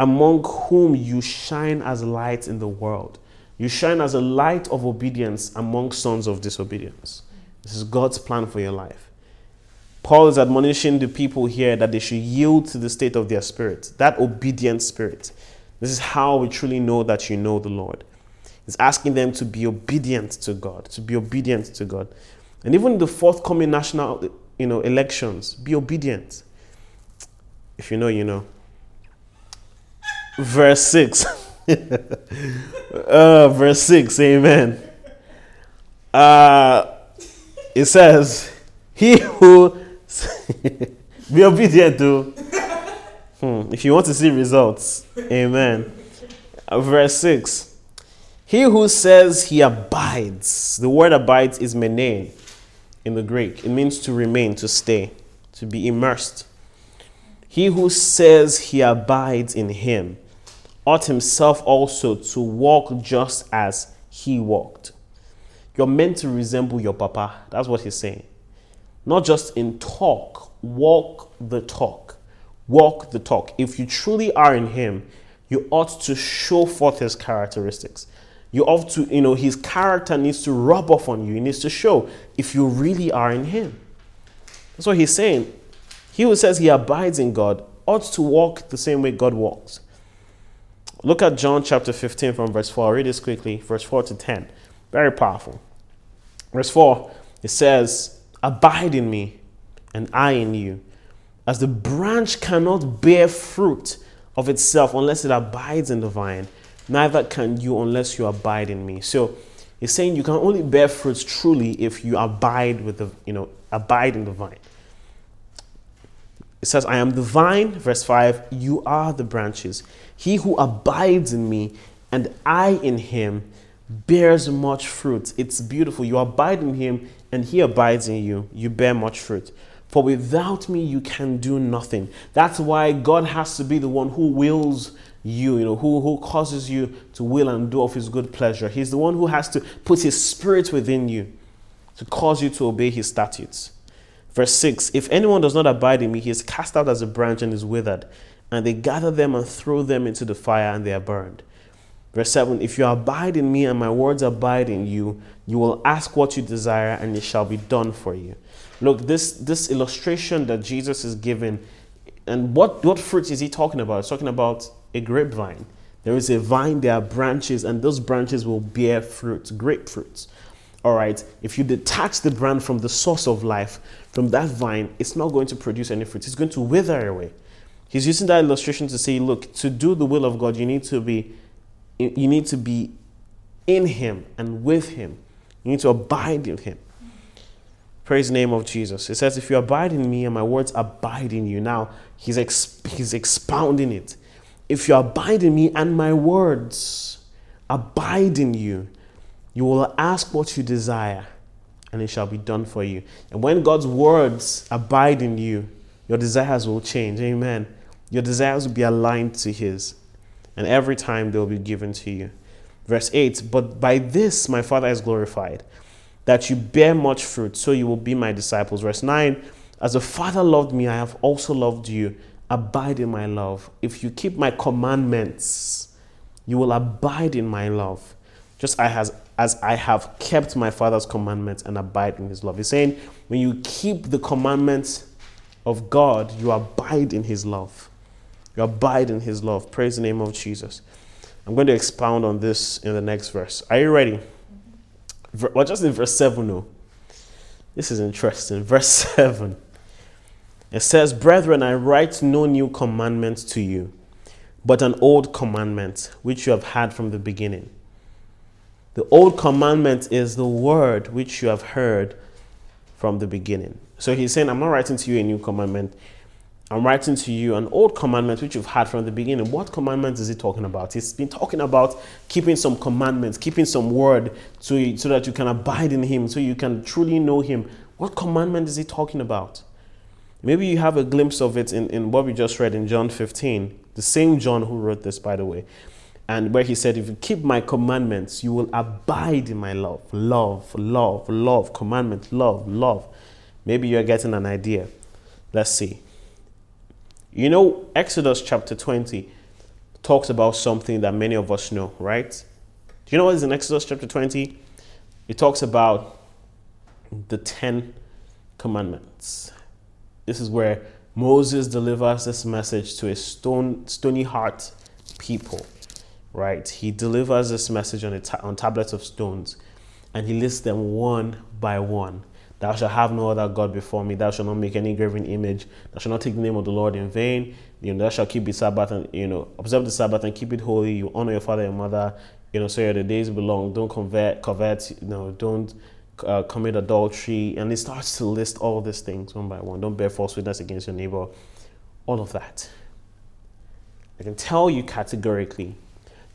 Speaker 1: among whom you shine as lights in the world. You shine as a light of obedience among sons of disobedience. This is God's plan for your life. Paul is admonishing the people here that they should yield to the state of their spirit, that obedient spirit. This is how we truly know that you know the Lord. He's asking them to be obedient to God, to be obedient to God. And even the forthcoming national you know, elections, be obedient. If you know, you know. Verse 6. uh, verse 6, amen. Uh, it says, He who be obedient to. Hmm. If you want to see results, amen. Uh, verse 6 He who says he abides, the word abides is mene in the Greek. It means to remain, to stay, to be immersed. He who says he abides in him ought himself also to walk just as he walked. You're meant to resemble your papa. That's what he's saying. Not just in talk, walk the talk. Walk the talk. If you truly are in him, you ought to show forth his characteristics. You ought to, you know, his character needs to rub off on you. He needs to show if you really are in him. That's what he's saying. He who says he abides in God ought to walk the same way God walks. Look at John chapter 15 from verse 4. I'll read this quickly, verse 4 to 10. Very powerful. Verse 4, it says, Abide in me, and I in you. As the branch cannot bear fruit of itself unless it abides in the vine, neither can you unless you abide in me. So he's saying you can only bear fruits truly if you abide with the, you know, abide in the vine. It says, I am the vine, verse 5, you are the branches. He who abides in me and I in him bears much fruit. It's beautiful. You abide in him and he abides in you. You bear much fruit. For without me, you can do nothing. That's why God has to be the one who wills you, you know, who, who causes you to will and do of his good pleasure. He's the one who has to put his spirit within you to cause you to obey his statutes. Verse 6 If anyone does not abide in me, he is cast out as a branch and is withered, and they gather them and throw them into the fire, and they are burned. Verse 7 If you abide in me and my words abide in you, you will ask what you desire, and it shall be done for you. Look, this, this illustration that Jesus is giving, and what, what fruit is he talking about? He's talking about a grapevine. There is a vine, there are branches, and those branches will bear fruits, grapefruits. All right, if you detach the branch from the source of life, from that vine, it's not going to produce any fruit. It's going to wither away. He's using that illustration to say, look, to do the will of God, you need to be you need to be in him and with him. You need to abide in him. Praise the name of Jesus. It says, if you abide in me and my words abide in you. Now, he's, ex- he's expounding it. If you abide in me and my words abide in you, you will ask what you desire, and it shall be done for you. And when God's words abide in you, your desires will change. Amen. Your desires will be aligned to His, and every time they will be given to you. Verse 8 But by this my Father is glorified, that you bear much fruit, so you will be my disciples. Verse 9 As the Father loved me, I have also loved you. Abide in my love. If you keep my commandments, you will abide in my love just as, as I have kept my Father's commandments and abide in his love. He's saying, when you keep the commandments of God, you abide in his love. You abide in his love. Praise the name of Jesus. I'm going to expound on this in the next verse. Are you ready? Well, just in verse 7, no. This is interesting. Verse 7. It says, Brethren, I write no new commandment to you, but an old commandment which you have had from the beginning. The old commandment is the word which you have heard from the beginning. So he's saying, I'm not writing to you a new commandment. I'm writing to you an old commandment which you've had from the beginning. What commandment is he talking about? He's been talking about keeping some commandments, keeping some word so, so that you can abide in him, so you can truly know him. What commandment is he talking about? Maybe you have a glimpse of it in, in what we just read in John 15. The same John who wrote this, by the way and where he said, If you keep my commandments, you will abide in my love. Love, love, love, commandment, love, love. Maybe you're getting an idea. Let's see. You know, Exodus chapter 20 talks about something that many of us know, right? Do you know what is in Exodus chapter 20? It talks about the Ten Commandments. This is where Moses delivers this message to a stone, stony heart people right? He delivers this message on, ta- on tablets of stones and he lists them one by one. Thou shalt have no other God before me. Thou shalt not make any graven image. Thou shalt not take the name of the Lord in vain. You know, thou shalt keep the Sabbath and you know observe the Sabbath and keep it holy. You honor your father and mother. You know, so your the days belong. Don't convert, covet. You know, don't uh, commit adultery. And it starts to list all these things one by one. Don't bear false witness against your neighbor. All of that. I can tell you categorically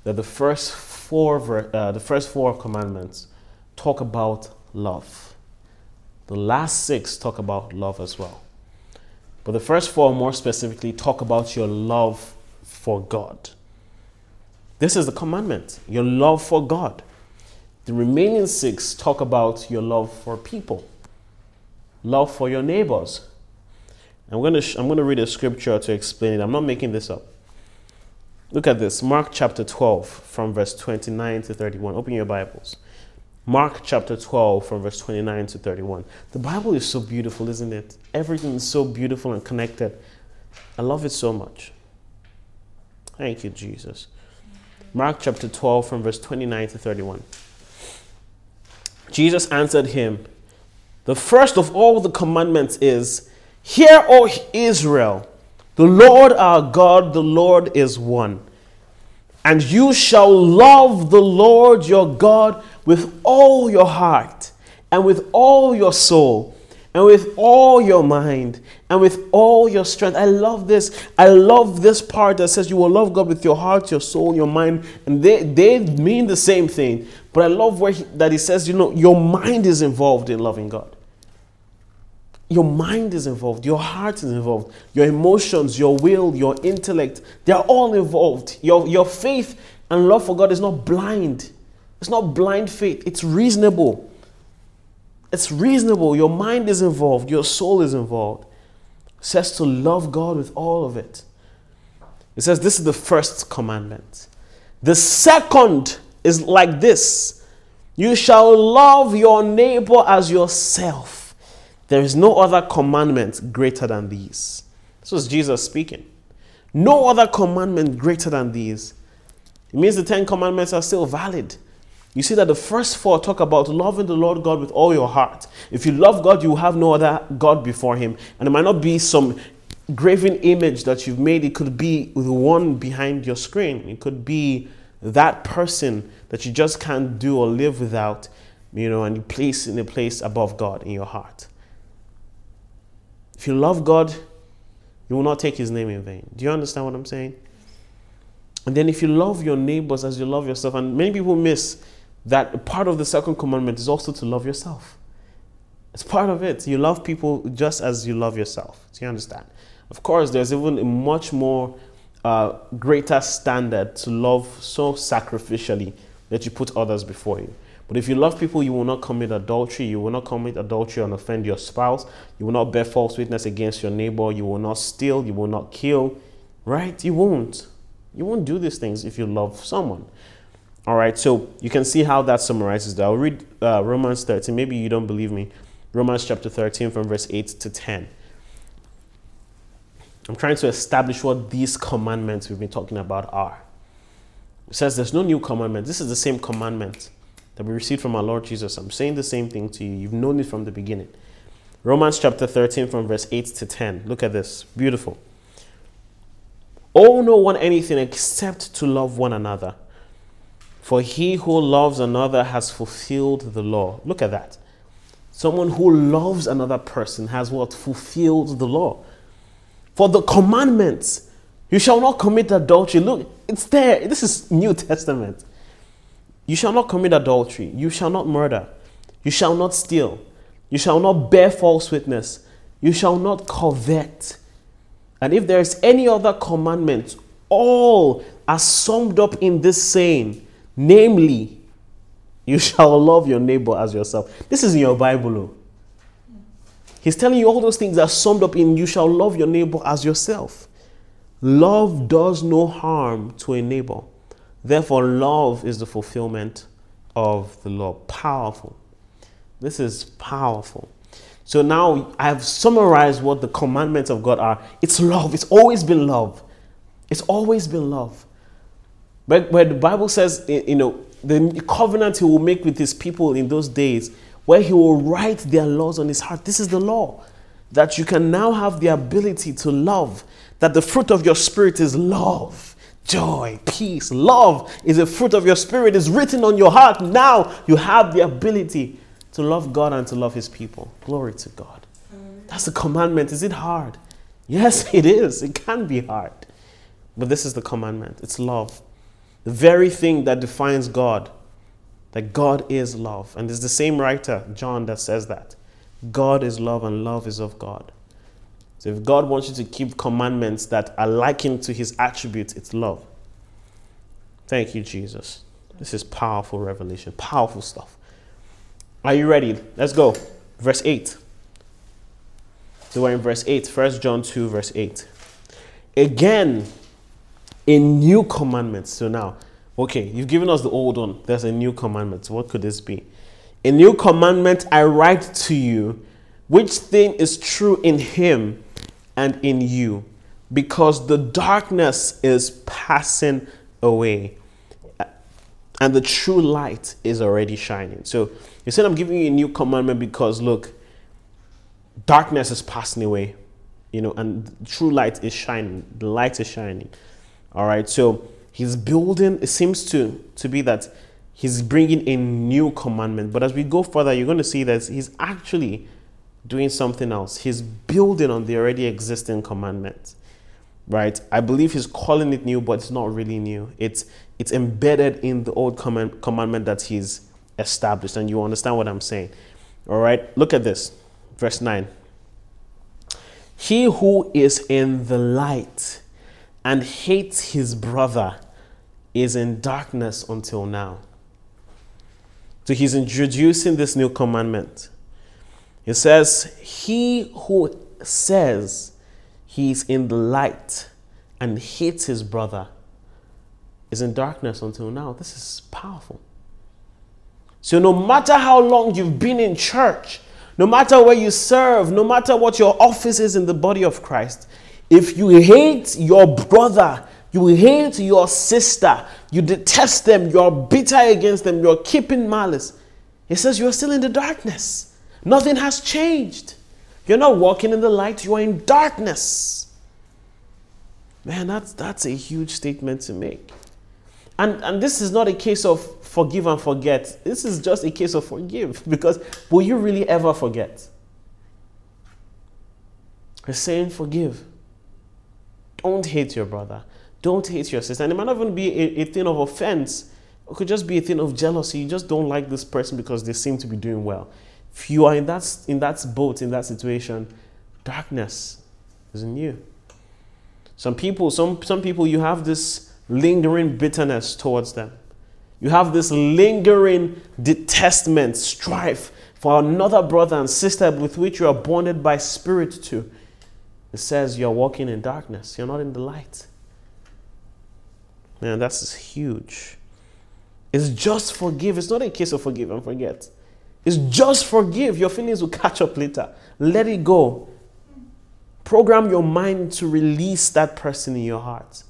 Speaker 1: that the first four, uh, the first four commandments talk about love. The last six talk about love as well. But the first four, more specifically, talk about your love for God. This is the commandment your love for God. The remaining six talk about your love for people, love for your neighbors. I'm going to, sh- I'm going to read a scripture to explain it. I'm not making this up. Look at this Mark chapter 12, from verse 29 to 31. Open your Bibles. Mark chapter 12, from verse 29 to 31. The Bible is so beautiful, isn't it? Everything is so beautiful and connected. I love it so much. Thank you, Jesus. Mark chapter 12, from verse 29 to 31. Jesus answered him, The first of all the commandments is, Hear, O Israel, the Lord our God, the Lord is one. And you shall love the Lord your God with all your heart, and with all your soul, and with all your mind, and with all your strength. I love this. I love this part that says you will love God with your heart, your soul, your mind, and they, they mean the same thing. But I love where he, that he says, you know, your mind is involved in loving God. Your mind is involved, your heart is involved, your emotions, your will, your intellect, they're all involved. Your, your faith and love for God is not blind. It's not blind faith, it's reasonable. It's reasonable. Your mind is involved, your soul is involved. It says to love God with all of it. It says this is the first commandment. The second is like this You shall love your neighbor as yourself. There is no other commandment greater than these. This was Jesus speaking. No other commandment greater than these. It means the Ten Commandments are still valid. You see that the first four talk about loving the Lord God with all your heart. If you love God, you have no other God before Him. And it might not be some graven image that you've made, it could be the one behind your screen. It could be that person that you just can't do or live without, you know, and you place in a place above God in your heart. If you love God, you will not take his name in vain. Do you understand what I'm saying? And then if you love your neighbors as you love yourself, and many people miss that part of the second commandment is also to love yourself. It's part of it. You love people just as you love yourself. Do you understand? Of course, there's even a much more uh, greater standard to love so sacrificially that you put others before you. But if you love people, you will not commit adultery. You will not commit adultery and offend your spouse. You will not bear false witness against your neighbor. You will not steal. You will not kill. Right? You won't. You won't do these things if you love someone. All right, so you can see how that summarizes that. I'll read uh, Romans 13. Maybe you don't believe me. Romans chapter 13 from verse 8 to 10. I'm trying to establish what these commandments we've been talking about are. It says there's no new commandment. This is the same commandment that we received from our Lord Jesus. I'm saying the same thing to you. You've known it from the beginning. Romans chapter 13, from verse 8 to 10. Look at this. Beautiful. Owe no one anything except to love one another. For he who loves another has fulfilled the law. Look at that. Someone who loves another person has what? Fulfilled the law. For the commandments, you shall not commit adultery. Look, it's there. This is New Testament. You shall not commit adultery. You shall not murder. You shall not steal. You shall not bear false witness. You shall not covet. And if there is any other commandment, all are summed up in this saying, namely, you shall love your neighbor as yourself. This is in your Bible. Oh. He's telling you all those things are summed up in you shall love your neighbor as yourself. Love does no harm to a neighbor. Therefore, love is the fulfillment of the law. Powerful. This is powerful. So now I've summarized what the commandments of God are. It's love. It's always been love. It's always been love. But where the Bible says, eh, you know, the covenant he will make with his people in those days, where he will write their laws on his heart. This is the law. That you can now have the ability to love. That the fruit of your spirit is love joy, peace, love is a fruit of your spirit, is written on your heart. Now you have the ability to love God and to love His people. Glory to God. Mm. That's the commandment. Is it hard? Yes, it is. It can be hard. But this is the commandment it's love. The very thing that defines God, that God is love. And it's the same writer, John, that says that. God is love and love is of God. So if God wants you to keep commandments that are likened to his attributes, it's love. Thank you, Jesus. This is powerful revelation, powerful stuff. Are you ready? Let's go. Verse 8. So we're in verse 8, 1 John 2, verse 8. Again, a new commandment. So now, okay, you've given us the old one. There's a new commandment. What could this be? A new commandment I write to you, which thing is true in him and in you, because the darkness is passing away and the true light is already shining. So he said, I'm giving you a new commandment because look, darkness is passing away, you know, and true light is shining. The light is shining. All right. So he's building, it seems to, to be that he's bringing a new commandment. But as we go further, you're going to see that he's actually doing something else. He's building on the already existing commandment. Right? I believe he's calling it new, but it's not really new. It's it's embedded in the old command, commandment that he's established. And you understand what I'm saying. All right? Look at this. Verse 9. He who is in the light and hates his brother is in darkness until now. So he's introducing this new commandment. He says, He who says he's in the light and hates his brother is in darkness until now. This is powerful. So, no matter how long you've been in church, no matter where you serve, no matter what your office is in the body of Christ, if you hate your brother, you hate your sister, you detest them, you're bitter against them, you're keeping malice, it says you're still in the darkness. Nothing has changed. You're not walking in the light, you are in darkness. Man, that's, that's a huge statement to make. And, and this is not a case of forgive and forget. This is just a case of forgive because will you really ever forget? He's saying forgive. Don't hate your brother. Don't hate your sister. And it might not even be a, a thing of offense. It could just be a thing of jealousy. You just don't like this person because they seem to be doing well. If you are in that, in that boat, in that situation, darkness is in you. Some people, some, some people, you have this lingering bitterness towards them. You have this lingering detestment, strife for another brother and sister with which you are bonded by spirit to. It says you're walking in darkness, you're not in the light. Man, that's huge. It's just forgive. It's not a case of forgive and forget. It's just forgive. Your feelings will catch up later. Let it go. Program your mind to release that person in your heart.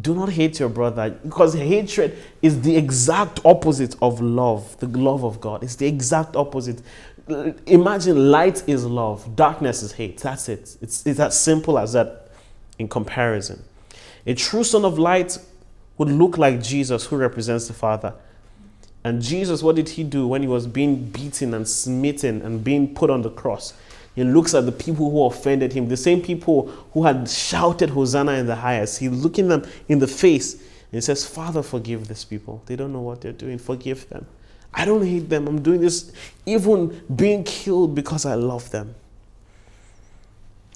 Speaker 1: Do not hate your brother because hatred is the exact opposite of love, the love of God. It's the exact opposite. Imagine light is love, darkness is hate. That's it. It's, it's as simple as that in comparison. A true son of light would look like Jesus, who represents the Father. And Jesus, what did he do when he was being beaten and smitten and being put on the cross? He looks at the people who offended him, the same people who had shouted Hosanna in the highest. He's looking them in the face and he says, Father, forgive these people. They don't know what they're doing. Forgive them. I don't hate them. I'm doing this, even being killed because I love them.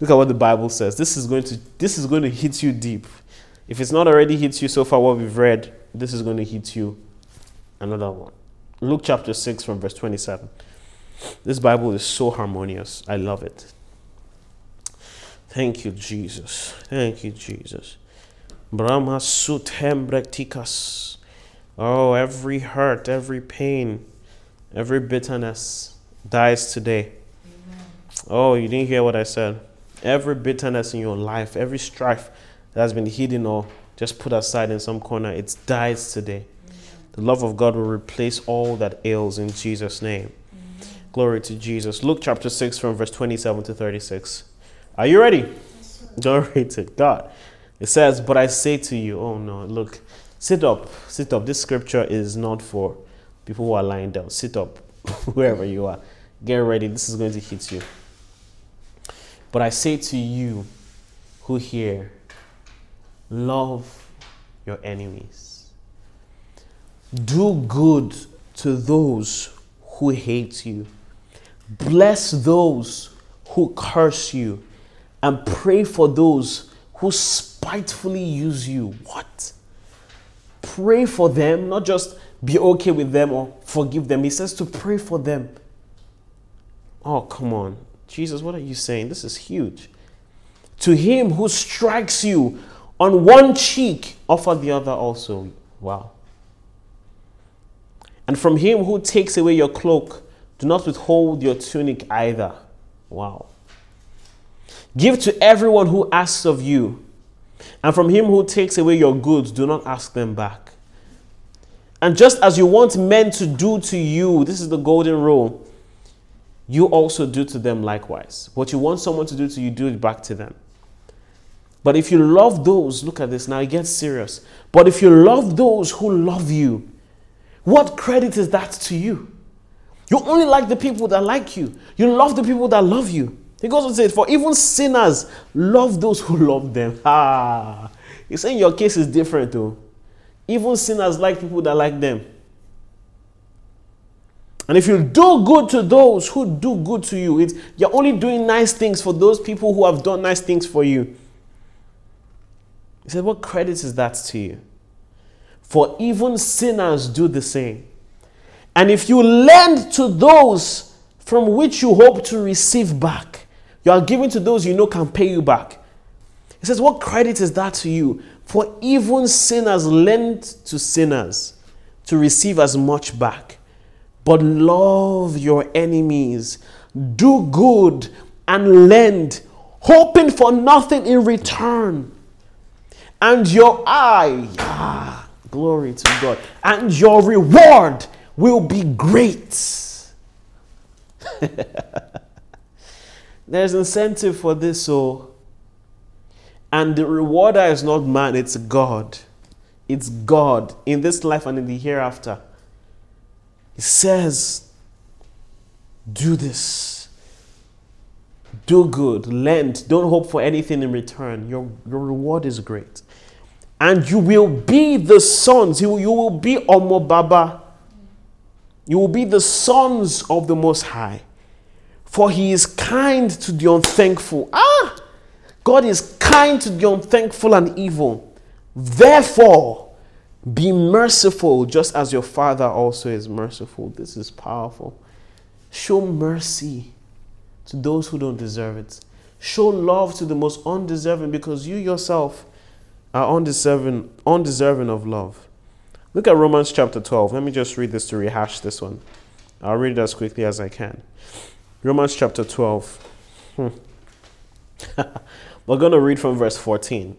Speaker 1: Look at what the Bible says. This is going to, this is going to hit you deep. If it's not already hit you so far, what we've read, this is going to hit you another one. Luke chapter 6 from verse 27. This Bible is so harmonious. I love it. Thank you, Jesus. Thank you, Jesus. Brahma sutem brektikas. Oh, every hurt, every pain, every bitterness dies today. Amen. Oh, you didn't hear what I said. Every bitterness in your life, every strife that has been hidden or just put aside in some corner, it dies today. Amen. The love of God will replace all that ails in Jesus' name. Glory to Jesus. Luke chapter 6 from verse 27 to 36. Are you ready? Yes, Glory to God. It says, But I say to you, oh no, look, sit up, sit up. This scripture is not for people who are lying down. Sit up, wherever you are. Get ready. This is going to hit you. But I say to you who hear, love your enemies. Do good to those who hate you. Bless those who curse you. And pray for those who spitefully use you. What? Pray for them, not just be okay with them or forgive them. He says to pray for them. Oh, come on. Jesus, what are you saying? This is huge. To him who strikes you on one cheek, offer the other also. Wow. And from him who takes away your cloak, do not withhold your tunic either. Wow. Give to everyone who asks of you. And from him who takes away your goods, do not ask them back. And just as you want men to do to you, this is the golden rule, you also do to them likewise. What you want someone to do to you, do it back to them. But if you love those, look at this now, it gets serious. But if you love those who love you, what credit is that to you? You only like the people that like you. You love the people that love you. He goes on to say, For even sinners love those who love them. Ah, he's saying your case is different though. Even sinners like people that like them. And if you do good to those who do good to you, it's, you're only doing nice things for those people who have done nice things for you. He said, What credit is that to you? For even sinners do the same. And if you lend to those from which you hope to receive back, you are giving to those you know can pay you back. He says, What credit is that to you? For even sinners lend to sinners to receive as much back. But love your enemies, do good, and lend, hoping for nothing in return. And your eye, ah, glory to God, and your reward will be great. There's incentive for this, so. And the rewarder is not man, it's God. It's God in this life and in the hereafter. He says, Do this. Do good. Lend. Don't hope for anything in return. Your, your reward is great. And you will be the sons. You, you will be Omobaba. You will be the sons of the Most High. For he is kind to the unthankful. Ah! God is kind to the unthankful and evil. Therefore, be merciful just as your Father also is merciful. This is powerful. Show mercy to those who don't deserve it. Show love to the most undeserving because you yourself are undeserving, undeserving of love. Look at Romans chapter 12. Let me just read this to rehash this one. I'll read it as quickly as I can. Romans chapter 12. Hmm. We're going to read from verse 14.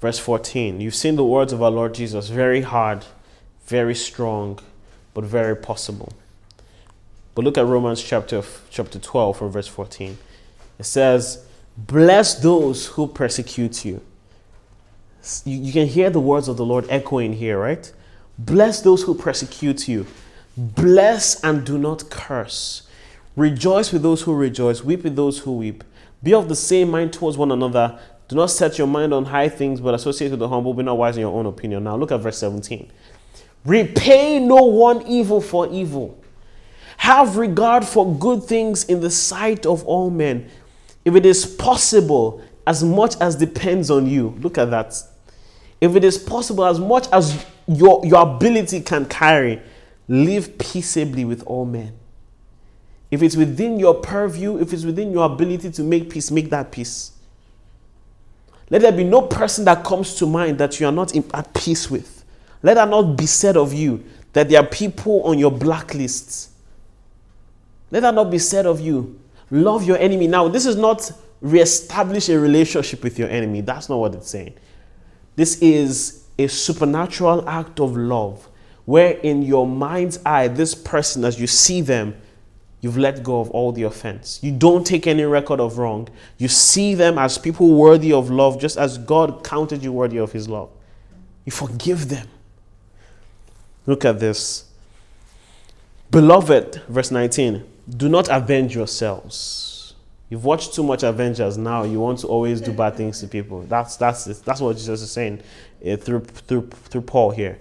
Speaker 1: Verse 14. You've seen the words of our Lord Jesus very hard, very strong, but very possible. But look at Romans chapter, chapter 12 from verse 14. It says, Bless those who persecute you. you. You can hear the words of the Lord echoing here, right? Bless those who persecute you. Bless and do not curse. Rejoice with those who rejoice, weep with those who weep. Be of the same mind towards one another. Do not set your mind on high things, but associate with the humble. Be not wise in your own opinion. Now look at verse 17. Repay no one evil for evil. Have regard for good things in the sight of all men. If it is possible, as much as depends on you, look at that. If it is possible, as much as your, your ability can carry, live peaceably with all men. If it's within your purview, if it's within your ability to make peace, make that peace. Let there be no person that comes to mind that you are not at peace with. Let that not be said of you that there are people on your blacklists. Let that not be said of you. Love your enemy. Now, this is not reestablish a relationship with your enemy. That's not what it's saying. This is a supernatural act of love where in your mind's eye, this person, as you see them, you've let go of all the offense. You don't take any record of wrong. You see them as people worthy of love, just as God counted you worthy of his love. You forgive them. Look at this. Beloved, verse 19, do not avenge yourselves. You've watched too much Avengers now. You want to always do bad things to people. That's, that's, that's what Jesus is saying uh, through, through, through Paul here.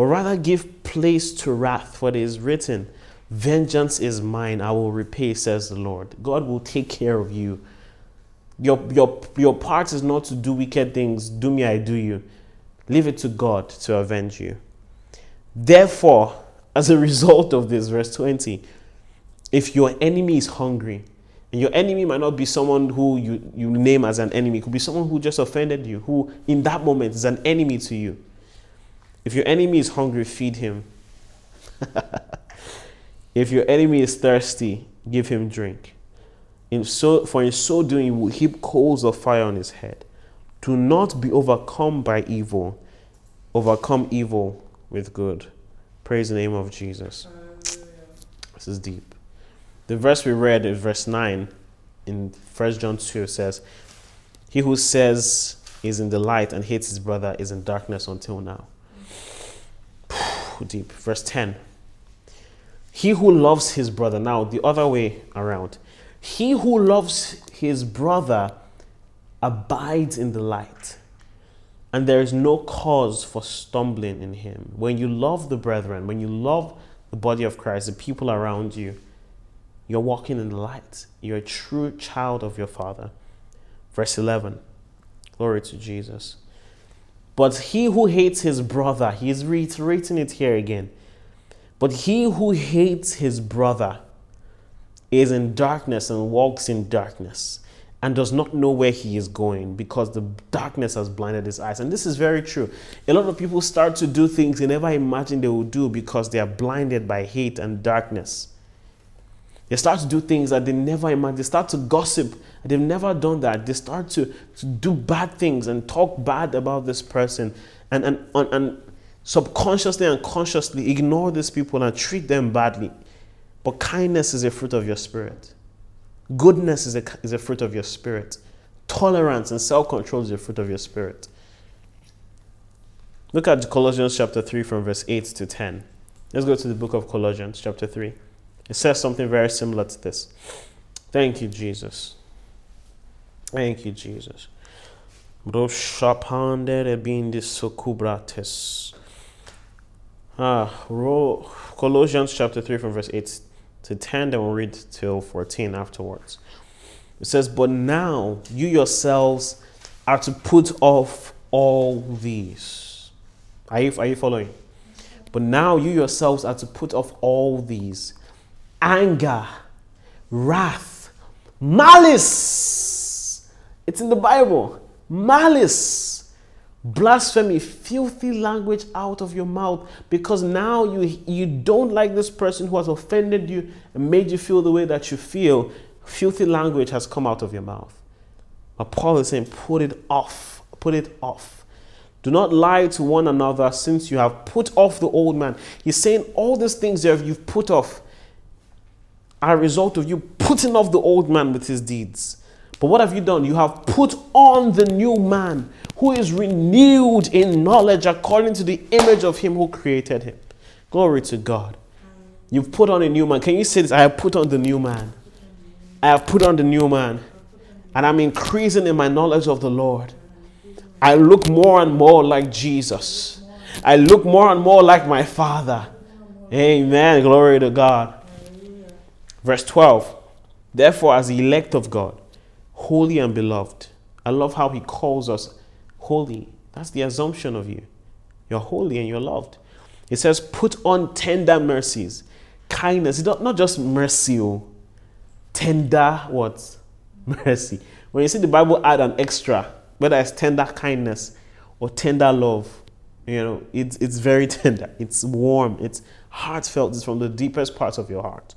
Speaker 1: But rather give place to wrath, for it is written, Vengeance is mine, I will repay, says the Lord. God will take care of you. Your, your, your part is not to do wicked things, do me, I do you. Leave it to God to avenge you. Therefore, as a result of this, verse 20, if your enemy is hungry, and your enemy might not be someone who you, you name as an enemy, it could be someone who just offended you, who in that moment is an enemy to you. If your enemy is hungry, feed him. if your enemy is thirsty, give him drink. In so, for in so doing, you will heap coals of fire on his head. Do not be overcome by evil, overcome evil with good. Praise the name of Jesus. This is deep. The verse we read is verse 9 in 1 John 2 says, He who says he is in the light and hates his brother is in darkness until now deep. Verse 10. He who loves his brother, now the other way around. He who loves his brother abides in the light, and there is no cause for stumbling in him. When you love the brethren, when you love the body of Christ, the people around you, you're walking in the light. You're a true child of your Father. Verse 11. Glory to Jesus. But he who hates his brother, he is reiterating it here again. But he who hates his brother is in darkness and walks in darkness and does not know where he is going because the darkness has blinded his eyes. And this is very true. A lot of people start to do things they never imagined they would do because they are blinded by hate and darkness. They start to do things that they never imagined. They start to gossip. They've never done that. They start to, to do bad things and talk bad about this person and, and, and, and subconsciously and consciously ignore these people and treat them badly. But kindness is a fruit of your spirit. Goodness is a, is a fruit of your spirit. Tolerance and self control is a fruit of your spirit. Look at Colossians chapter 3 from verse 8 to 10. Let's go to the book of Colossians chapter 3. It says something very similar to this. Thank you, Jesus. Thank you, Jesus. Ah, Colossians chapter 3 from verse 8 to 10, then we'll read till 14 afterwards. It says, But now you yourselves are to put off all these. Are you, are you following? But now you yourselves are to put off all these anger, wrath, malice. It's in the Bible. Malice, blasphemy, filthy language out of your mouth because now you, you don't like this person who has offended you and made you feel the way that you feel. Filthy language has come out of your mouth. But Paul is saying, put it off. Put it off. Do not lie to one another since you have put off the old man. He's saying all these things that you've put off are a result of you putting off the old man with his deeds. But what have you done? You have put on the new man who is renewed in knowledge according to the image of him who created him. Glory to God. You've put on a new man. Can you say this? I have put on the new man. I have put on the new man. And I'm increasing in my knowledge of the Lord. I look more and more like Jesus. I look more and more like my Father. Amen. Glory to God. Verse 12 Therefore, as the elect of God, holy and beloved, I love how he calls us holy. That's the assumption of you. You're holy and you're loved. It says, put on tender mercies, kindness. Not just mercy, oh. tender what? Mercy. When you see the Bible add an extra, whether it's tender kindness or tender love, you know, it's, it's very tender. It's warm. It's heartfelt. It's from the deepest parts of your heart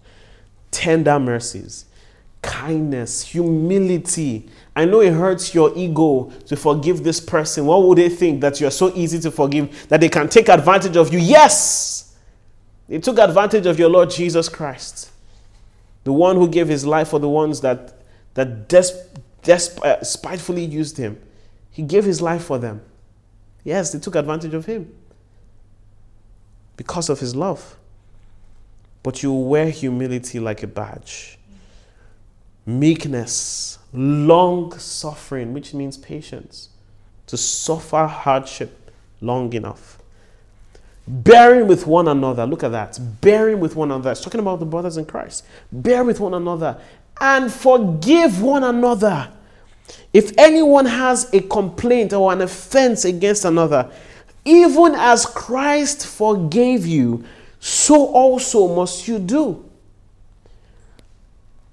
Speaker 1: tender mercies, kindness, humility. I know it hurts your ego to forgive this person. What would they think that you're so easy to forgive that they can take advantage of you? Yes, they took advantage of your Lord Jesus Christ, the one who gave his life for the ones that, that des- des- uh, spitefully used him. He gave his life for them. Yes, they took advantage of him because of his love but you wear humility like a badge. Meekness, long suffering, which means patience, to suffer hardship long enough. bearing with one another. Look at that. Bearing with one another. It's talking about the brothers in Christ. Bear with one another and forgive one another. If anyone has a complaint or an offense against another, even as Christ forgave you, so also must you do.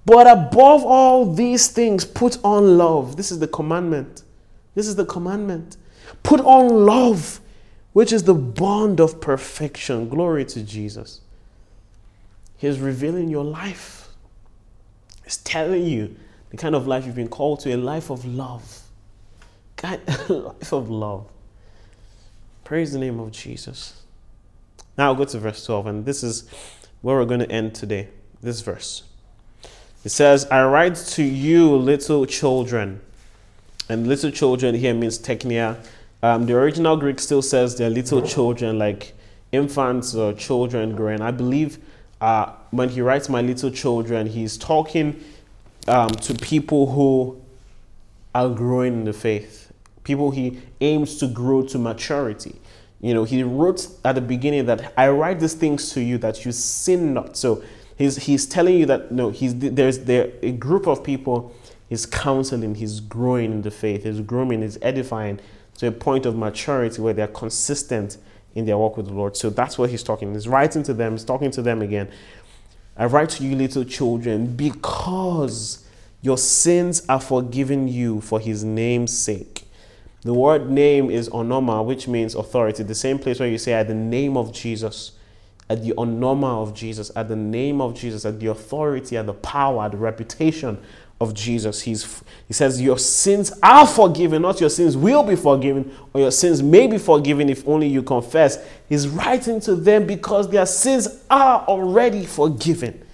Speaker 1: But above all these things, put on love. This is the commandment. This is the commandment. Put on love, which is the bond of perfection. Glory to Jesus. He's revealing your life. He's telling you the kind of life you've been called to a life of love. God, life of love. Praise the name of Jesus. Now go to verse 12, and this is where we're going to end today. This verse. It says, I write to you, little children. And little children here means teknia. Um, the original Greek still says they're little children, like infants or children growing. I believe uh, when he writes my little children, he's talking um, to people who are growing in the faith, people he aims to grow to maturity. You know, he wrote at the beginning that I write these things to you that you sin not. So he's, he's telling you that no, he's, there's there a group of people he's counseling, he's growing in the faith, he's grooming, he's edifying to a point of maturity where they're consistent in their walk with the Lord. So that's what he's talking. He's writing to them, he's talking to them again. I write to you, little children, because your sins are forgiven you for his name's sake. The word name is onoma, which means authority. The same place where you say, at the name of Jesus, at the onoma of Jesus, at the name of Jesus, at the authority, at the power, at the reputation of Jesus. He's, he says, Your sins are forgiven, not your sins will be forgiven, or your sins may be forgiven if only you confess. He's writing to them because their sins are already forgiven.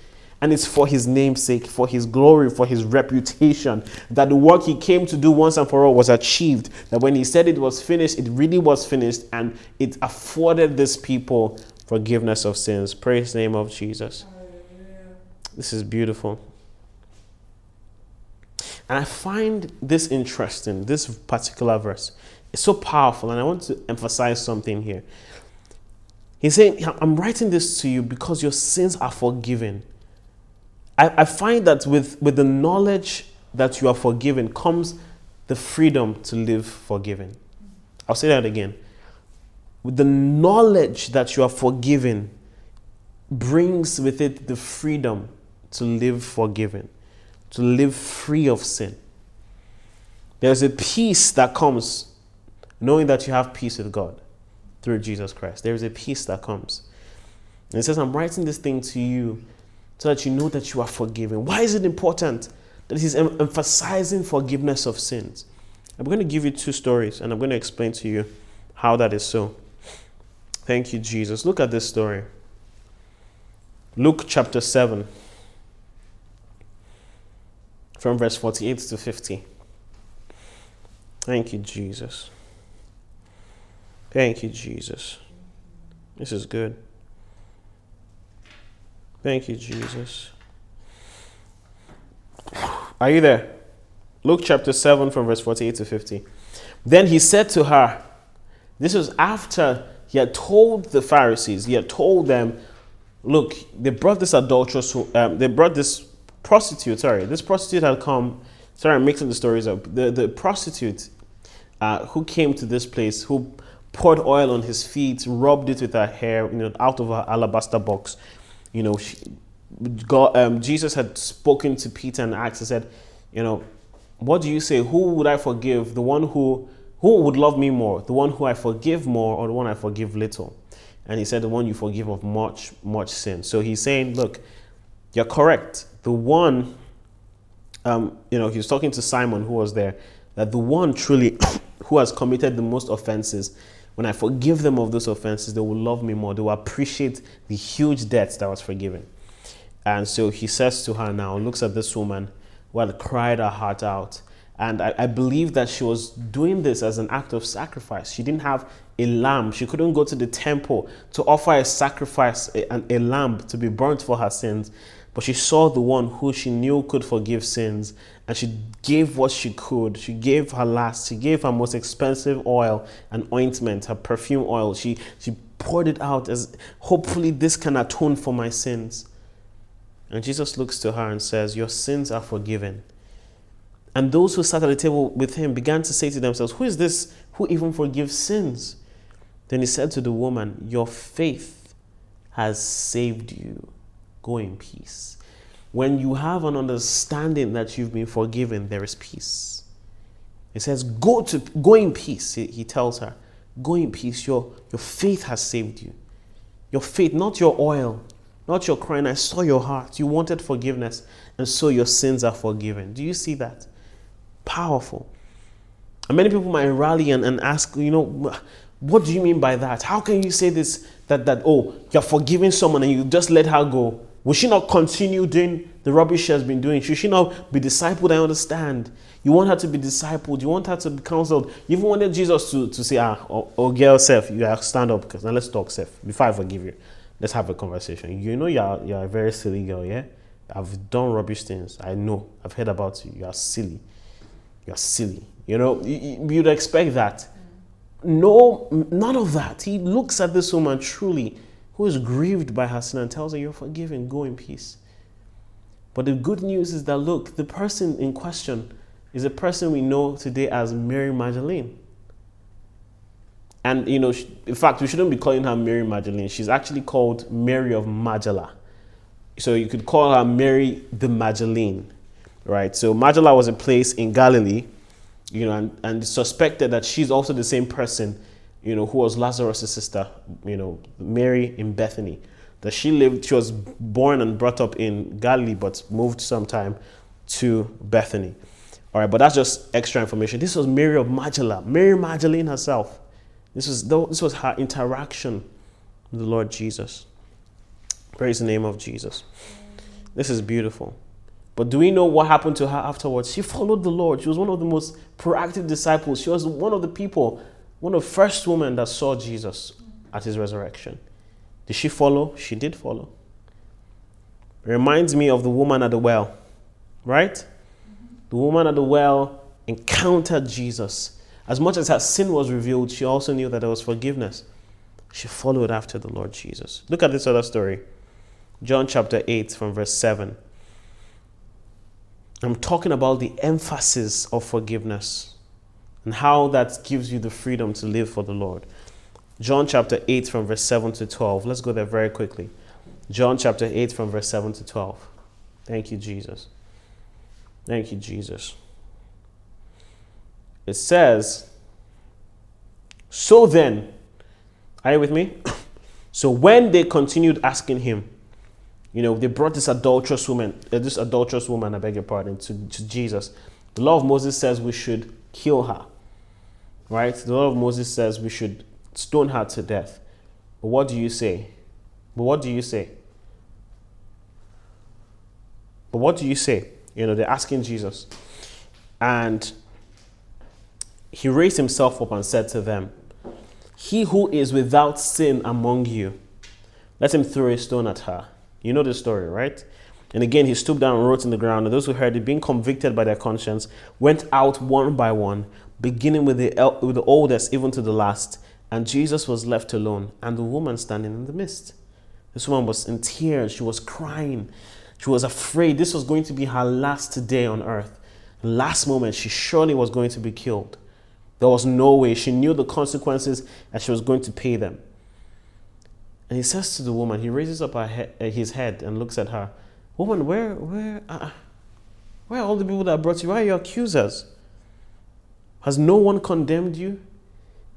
Speaker 1: And it's for his namesake, for his glory, for his reputation, that the work he came to do once and for all was achieved. That when he said it was finished, it really was finished, and it afforded this people forgiveness of sins. Praise the name of Jesus. This is beautiful. And I find this interesting, this particular verse. It's so powerful, and I want to emphasize something here. He's saying, I'm writing this to you because your sins are forgiven. I, I find that with, with the knowledge that you are forgiven comes the freedom to live forgiven. I'll say that again. With the knowledge that you are forgiven brings with it the freedom to live forgiven to live free of sin. There's a peace that comes knowing that you have peace with God through Jesus Christ. There's a peace that comes. And it says, I'm writing this thing to you so that you know that you are forgiven. Why is it important that he's em- emphasizing forgiveness of sins? I'm going to give you two stories and I'm going to explain to you how that is so. Thank you, Jesus. Look at this story. Luke chapter 7 from verse 48 to 50. Thank you, Jesus. Thank you, Jesus. This is good. Thank you, Jesus. Are you there? Luke chapter 7, from verse 48 to 50. Then he said to her, This was after he had told the Pharisees, he had told them, Look, they brought this adulteress, um, they brought this prostitute, sorry, this prostitute had come, sorry, I'm mixing the stories up. The, the prostitute uh, who came to this place, who poured oil on his feet, rubbed it with her hair, you know, out of her alabaster box. You know, she, God, um, Jesus had spoken to Peter and asked, he said, you know, what do you say? Who would I forgive? The one who who would love me more? The one who I forgive more or the one I forgive little? And he said, the one you forgive of much, much sin. So he's saying, look, you're correct the one, um, you know, he was talking to Simon who was there, that the one truly who has committed the most offenses, when I forgive them of those offenses, they will love me more. They will appreciate the huge debts that was forgiven. And so he says to her now, looks at this woman had cried her heart out. And I, I, believe that she was doing this as an act of sacrifice. She didn't have a lamb. She couldn't go to the temple to offer a sacrifice, a, a lamb to be burnt for her sins. But she saw the one who she knew could forgive sins, and she gave what she could. She gave her last. She gave her most expensive oil and ointment, her perfume oil. She, she poured it out as hopefully this can atone for my sins. And Jesus looks to her and says, Your sins are forgiven. And those who sat at the table with him began to say to themselves, Who is this who even forgives sins? Then he said to the woman, Your faith has saved you. Go in peace. When you have an understanding that you've been forgiven, there is peace. He says, Go to go in peace. He, he tells her, Go in peace. Your, your faith has saved you. Your faith, not your oil, not your crying. I saw your heart. You wanted forgiveness, and so your sins are forgiven. Do you see that? Powerful. And many people might rally and, and ask, you know, what do you mean by that? How can you say this? That that oh, you're forgiving someone and you just let her go. Will she not continue doing the rubbish she has been doing? Should she not be discipled? I understand. You want her to be discipled. You want her to be counseled. You even wanted Jesus to, to say, ah, oh, oh girl, self, you stand up now let's talk, self. Before I forgive you, let's have a conversation. You know you're you're a very silly girl, yeah. I've done rubbish things. I know. I've heard about you. You are silly. You are silly. You know, you'd expect that. No, none of that. He looks at this woman truly who is grieved by her sin and tells her, You're forgiven, go in peace. But the good news is that, look, the person in question is a person we know today as Mary Magdalene. And, you know, in fact, we shouldn't be calling her Mary Magdalene. She's actually called Mary of Magdala. So you could call her Mary the Magdalene, right? So Magdala was a place in Galilee you know, and, and suspected that she's also the same person, you know, who was Lazarus' sister, you know, Mary in Bethany. That she lived, she was born and brought up in Galilee, but moved sometime to Bethany. All right, but that's just extra information. This was Mary of Magdala, Mary Magdalene herself. This was, this was her interaction with the Lord Jesus. Praise the name of Jesus. This is beautiful. But do we know what happened to her afterwards? She followed the Lord. She was one of the most proactive disciples. She was one of the people, one of the first women that saw Jesus at his resurrection. Did she follow? She did follow. It reminds me of the woman at the well, right? The woman at the well encountered Jesus. As much as her sin was revealed, she also knew that there was forgiveness. She followed after the Lord Jesus. Look at this other story. John chapter 8, from verse 7. I'm talking about the emphasis of forgiveness and how that gives you the freedom to live for the Lord. John chapter 8, from verse 7 to 12. Let's go there very quickly. John chapter 8, from verse 7 to 12. Thank you, Jesus. Thank you, Jesus. It says, So then, are you with me? so when they continued asking him, you know, they brought this adulterous woman, uh, this adulterous woman, I beg your pardon, to, to Jesus. The law of Moses says we should kill her. Right? The law of Moses says we should stone her to death. But what do you say? But what do you say? But what do you say? You know, they're asking Jesus. And he raised himself up and said to them, He who is without sin among you, let him throw a stone at her. You know the story, right? And again, he stooped down and wrote in the ground. And those who heard it, being convicted by their conscience, went out one by one, beginning with the, el- with the oldest even to the last. And Jesus was left alone, and the woman standing in the midst. This woman was in tears. She was crying. She was afraid this was going to be her last day on earth. Last moment, she surely was going to be killed. There was no way. She knew the consequences and she was going to pay them. And he says to the woman, he raises up he- his head and looks at her, Woman, where, where, uh, where are all the people that brought you? Where are your accusers? Has no one condemned you?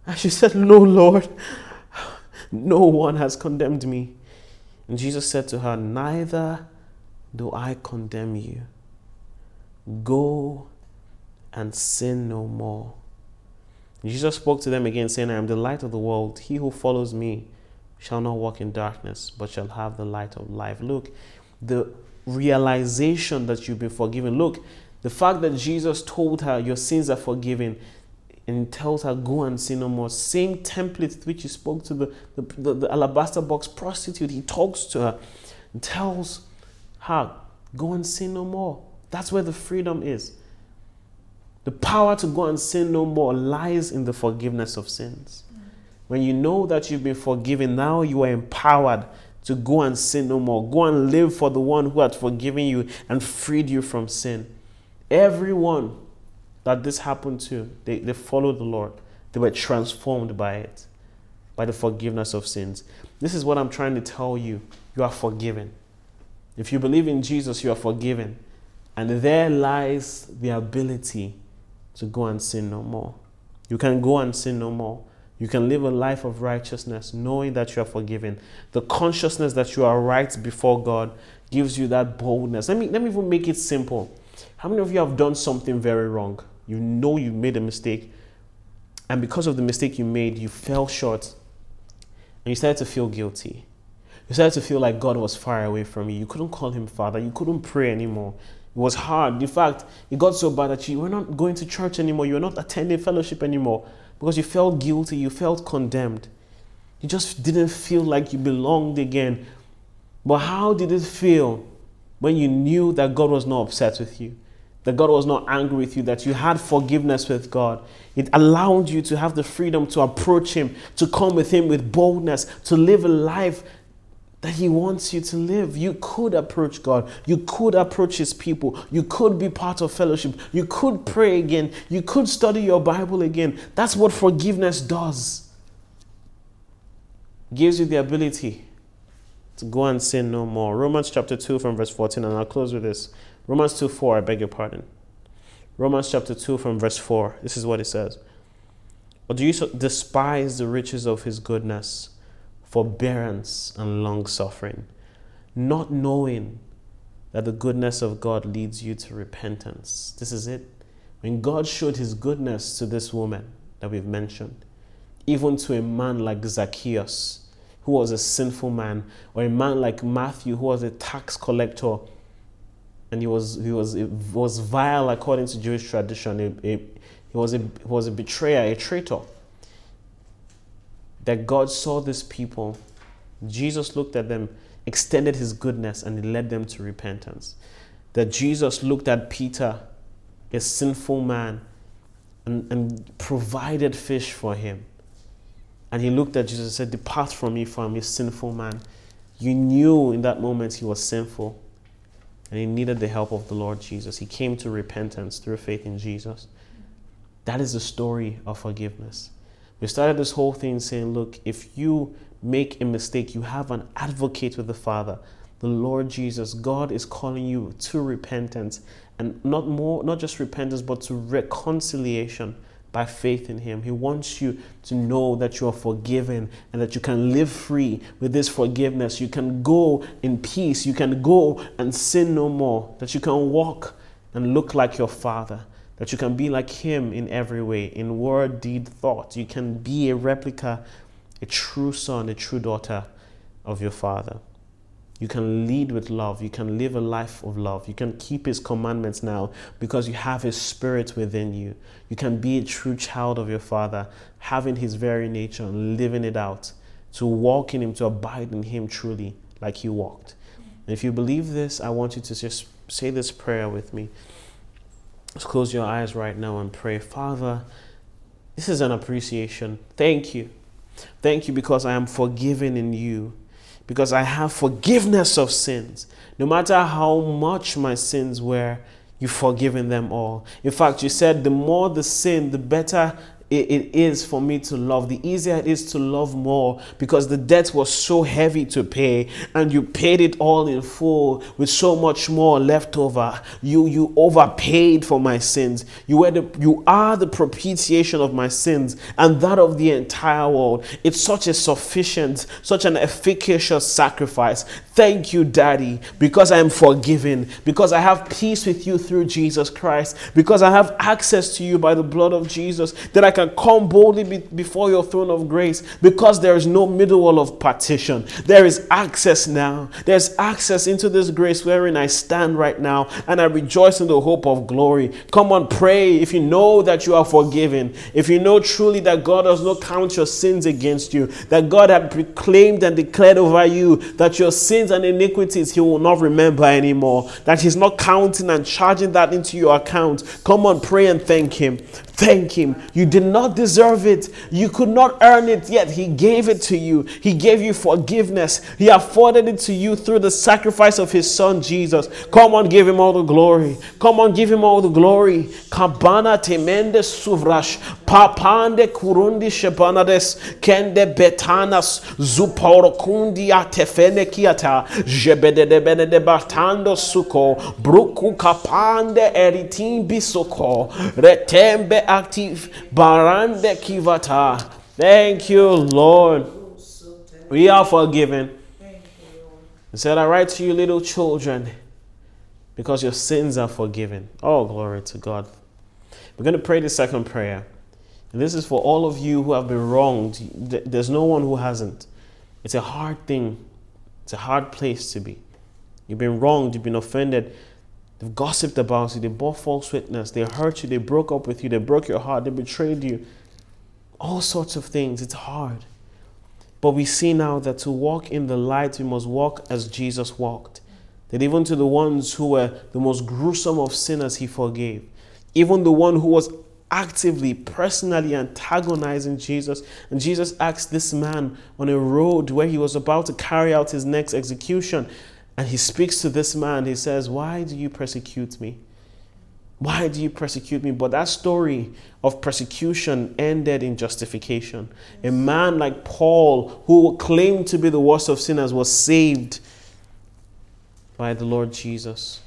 Speaker 1: And she said, No, Lord, no one has condemned me. And Jesus said to her, Neither do I condemn you. Go and sin no more. Jesus spoke to them again, saying, I am the light of the world. He who follows me shall not walk in darkness, but shall have the light of life. Look, the realization that you've been forgiven. Look, the fact that Jesus told her, Your sins are forgiven, and tells her, Go and sin no more. Same template which he spoke to the, the, the, the alabaster box prostitute. He talks to her and tells her, Go and sin no more. That's where the freedom is. The power to go and sin no more lies in the forgiveness of sins. When you know that you've been forgiven, now you are empowered to go and sin no more. Go and live for the one who had forgiven you and freed you from sin. Everyone that this happened to, they, they followed the Lord. They were transformed by it, by the forgiveness of sins. This is what I'm trying to tell you. You are forgiven. If you believe in Jesus, you are forgiven. And there lies the ability to go and sin no more. You can go and sin no more. You can live a life of righteousness knowing that you are forgiven. The consciousness that you are right before God gives you that boldness. Let me, let me even make it simple. How many of you have done something very wrong? You know you made a mistake, and because of the mistake you made, you fell short and you started to feel guilty. You started to feel like God was far away from you. You couldn't call him Father. You couldn't pray anymore. It was hard. In fact, it got so bad that you were not going to church anymore. You were not attending fellowship anymore because you felt guilty, you felt condemned. You just didn't feel like you belonged again. But how did it feel when you knew that God was not upset with you? That God was not angry with you, that you had forgiveness with God. It allowed you to have the freedom to approach Him, to come with Him with boldness, to live a life that He wants you to live. You could approach God. You could approach His people. You could be part of fellowship. You could pray again. You could study your Bible again. That's what forgiveness does. It gives you the ability to go and sin no more. Romans chapter 2 from verse 14, and I'll close with this. Romans 2 4, I beg your pardon. Romans chapter 2 from verse 4, this is what it says. Or do you despise the riches of His goodness? forbearance, and long suffering, not knowing that the goodness of God leads you to repentance. This is it. When God showed his goodness to this woman that we've mentioned, even to a man like Zacchaeus, who was a sinful man, or a man like Matthew, who was a tax collector, and he was he was he was vile according to Jewish tradition. A, a, he was a he was a betrayer, a traitor that God saw these people, Jesus looked at them, extended his goodness, and he led them to repentance. That Jesus looked at Peter, a sinful man, and, and provided fish for him. And he looked at Jesus and said, Depart from me, from me, sinful man. You knew in that moment he was sinful and he needed the help of the Lord Jesus. He came to repentance through faith in Jesus. That is the story of forgiveness. We started this whole thing saying, look, if you make a mistake, you have an advocate with the Father, the Lord Jesus. God is calling you to repentance and not more, not just repentance, but to reconciliation by faith in Him. He wants you to know that you are forgiven and that you can live free with this forgiveness. You can go in peace. You can go and sin no more. That you can walk and look like your Father that you can be like Him in every way, in word, deed, thought. You can be a replica, a true son, a true daughter of your Father. You can lead with love. You can live a life of love. You can keep His commandments now because you have His Spirit within you. You can be a true child of your Father, having His very nature and living it out, to walk in Him, to abide in Him truly, like He walked. And if you believe this, I want you to just say this prayer with me. Let's close your eyes right now and pray. Father, this is an appreciation. Thank you. Thank you because I am forgiven in you, because I have forgiveness of sins. No matter how much my sins were, you've forgiven them all. In fact, you said the more the sin, the better it, it is for me to love, the easier it is to love more because the debt was so heavy to pay and you paid it all in full with so much more left over. You you overpaid for my sins. You were the, you are the propitiation of my sins and that of the entire world. It's such a sufficient, such an efficacious sacrifice. Thank you, Daddy, because I am forgiven, because I have peace with you through Jesus Christ, because I have access to you by the blood of Jesus, that I can come boldly be before your throne of grace, because there is no middle wall of partition. There is access now. There's access into this grace wherein I stand right now, and I rejoice in the hope of glory. Come on, pray if you know that you are forgiven, if you know truly that God does not count your sins against you, that God had proclaimed and declared over you that your sins sins and iniquities he will not remember anymore. That he's not counting and charging that into your account. Come on, pray and thank him. Thank him. You did not deserve it. You could not earn it, yet He gave it to you. He gave you forgiveness. He afforded it to you through the sacrifice of His Son Jesus. Come on, give Him all the glory. Come on, give Him all the glory. Kabana temende suvrash. Papande kurundi shebanades. Kende betanas. Zuporo kundi atefene kiata. Jebede de batando suko. Bruku kapande eritin bisoko. Retembe active. Kivata. Thank you, Lord. We are forgiven. He said, I write to you, little children, because your sins are forgiven. Oh, glory to God. We're going to pray the second prayer. And this is for all of you who have been wronged. There's no one who hasn't. It's a hard thing, it's a hard place to be. You've been wronged, you've been offended. They've gossiped about you, they bore false witness, they hurt you, they broke up with you, they broke your heart, they betrayed you. All sorts of things. It's hard. But we see now that to walk in the light, we must walk as Jesus walked. That even to the ones who were the most gruesome of sinners, he forgave. Even the one who was actively, personally antagonizing Jesus. And Jesus asked this man on a road where he was about to carry out his next execution. And he speaks to this man. He says, Why do you persecute me? Why do you persecute me? But that story of persecution ended in justification. A man like Paul, who claimed to be the worst of sinners, was saved by the Lord Jesus.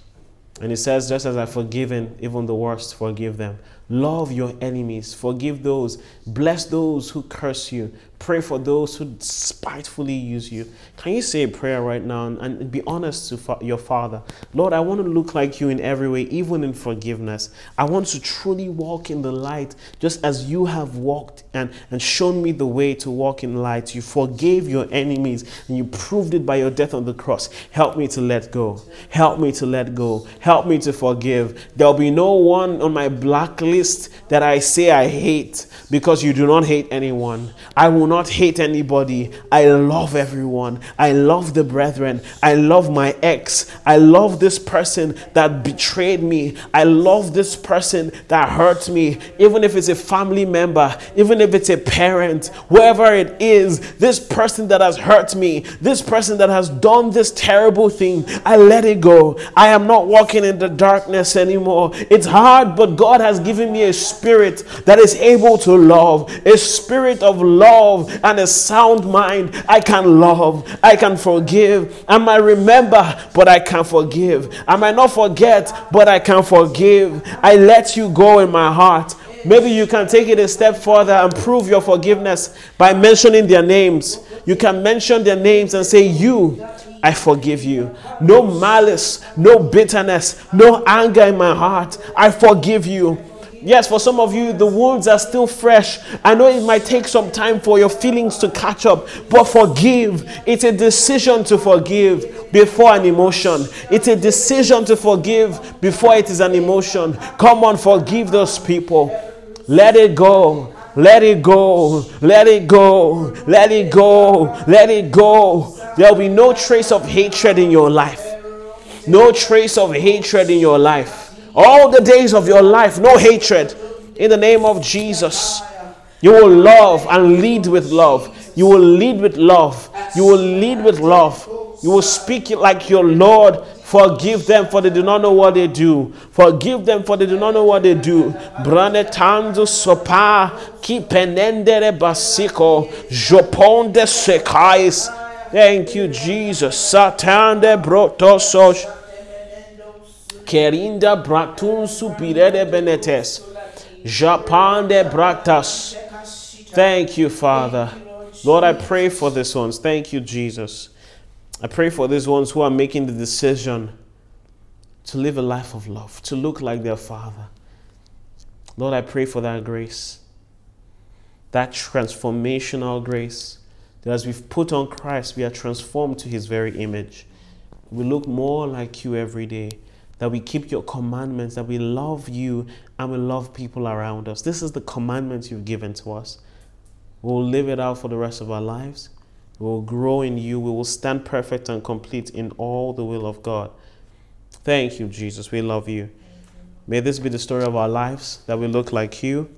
Speaker 1: And he says, Just as I've forgiven even the worst, forgive them. Love your enemies, forgive those, bless those who curse you, pray for those who spitefully use you. Can you say a prayer right now and, be honest to fa- your Father? Lord, I want to look like you in every way, even in forgiveness. I want to truly walk in the light, just as you have walked and, and shown me the way to walk in light. You forgave your enemies and you proved it by your death on the cross. Help me to let go. Help me to let go. Help me to forgive. There'll be no one on my blacklist that I say I hate because you do not hate anyone. I will not hate anybody. I love everyone. I love the brethren. I love my ex. I love this person that betrayed me. I love this person that hurt me. Even if it's a family member, even if it's a parent, whoever it is, this person that has hurt me, this person that has done this terrible thing, I let it go. I am not walking in the darkness anymore. It's hard, but God has given me a spirit that is able to love, a spirit of love and a sound mind. I can love, I can forgive. I might remember, but I can forgive. I might not forget, but I can forgive. I let you go in my heart. Maybe you can take it a step further and prove your forgiveness by mentioning their names. You can mention their names and say, You, I forgive you. No malice, no bitterness, no anger in my heart. I forgive you. Yes, for some of you, the wounds are still fresh. I know it might take some time for your feelings to catch up, but forgive. It's a decision to forgive before an emotion. It's a decision to forgive before it is an emotion. Come on, forgive those people. Let it go. Let it go. Let it go. Let it go. Let it go. There will be no trace of hatred in your life. No trace of hatred in your life all the days of your life, no hatred. In the name of Jesus, you will love and lead with love. You will lead with love. You will lead with love. You will speak like your Lord. Forgive them for they do not know what they do. Forgive them for they do not know what they do. Branetanzo sopa ki penendere basiko joponde sekais. Thank you, Jesus. Satande brotosos. Kerinda bratun supirede benetes. Japande bratas. Thank you, Father. Lord, I pray for these ones. Thank you, Jesus. I pray for these ones who are making the decision to live a life of love, to look like their Father. Lord, I pray for that grace, that transformational grace, that as we've put on Christ, we are transformed to his very image. We look more like you every day that we keep your commandments, that we love you and we love people around us. This is the commandments you've given to us. We'll live it out for the rest of our lives. We will grow in you. We will stand perfect and complete in all the will of God. Thank you, Jesus. We love you. May this be the story of our lives, that we look like you.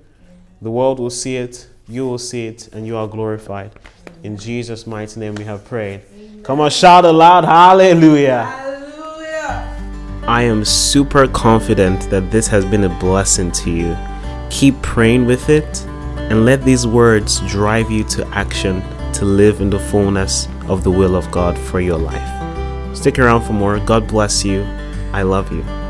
Speaker 1: The world will see it, you will see it, and you are glorified. In Jesus' mighty name we have prayed. Come on, shout aloud, hallelujah.
Speaker 2: Hallelujah.
Speaker 1: I am super confident that this has been a blessing to you. Keep praying with it and let these words drive you to action to live in the fullness of the will of God for your life. Stick around for more. God bless you. I love you.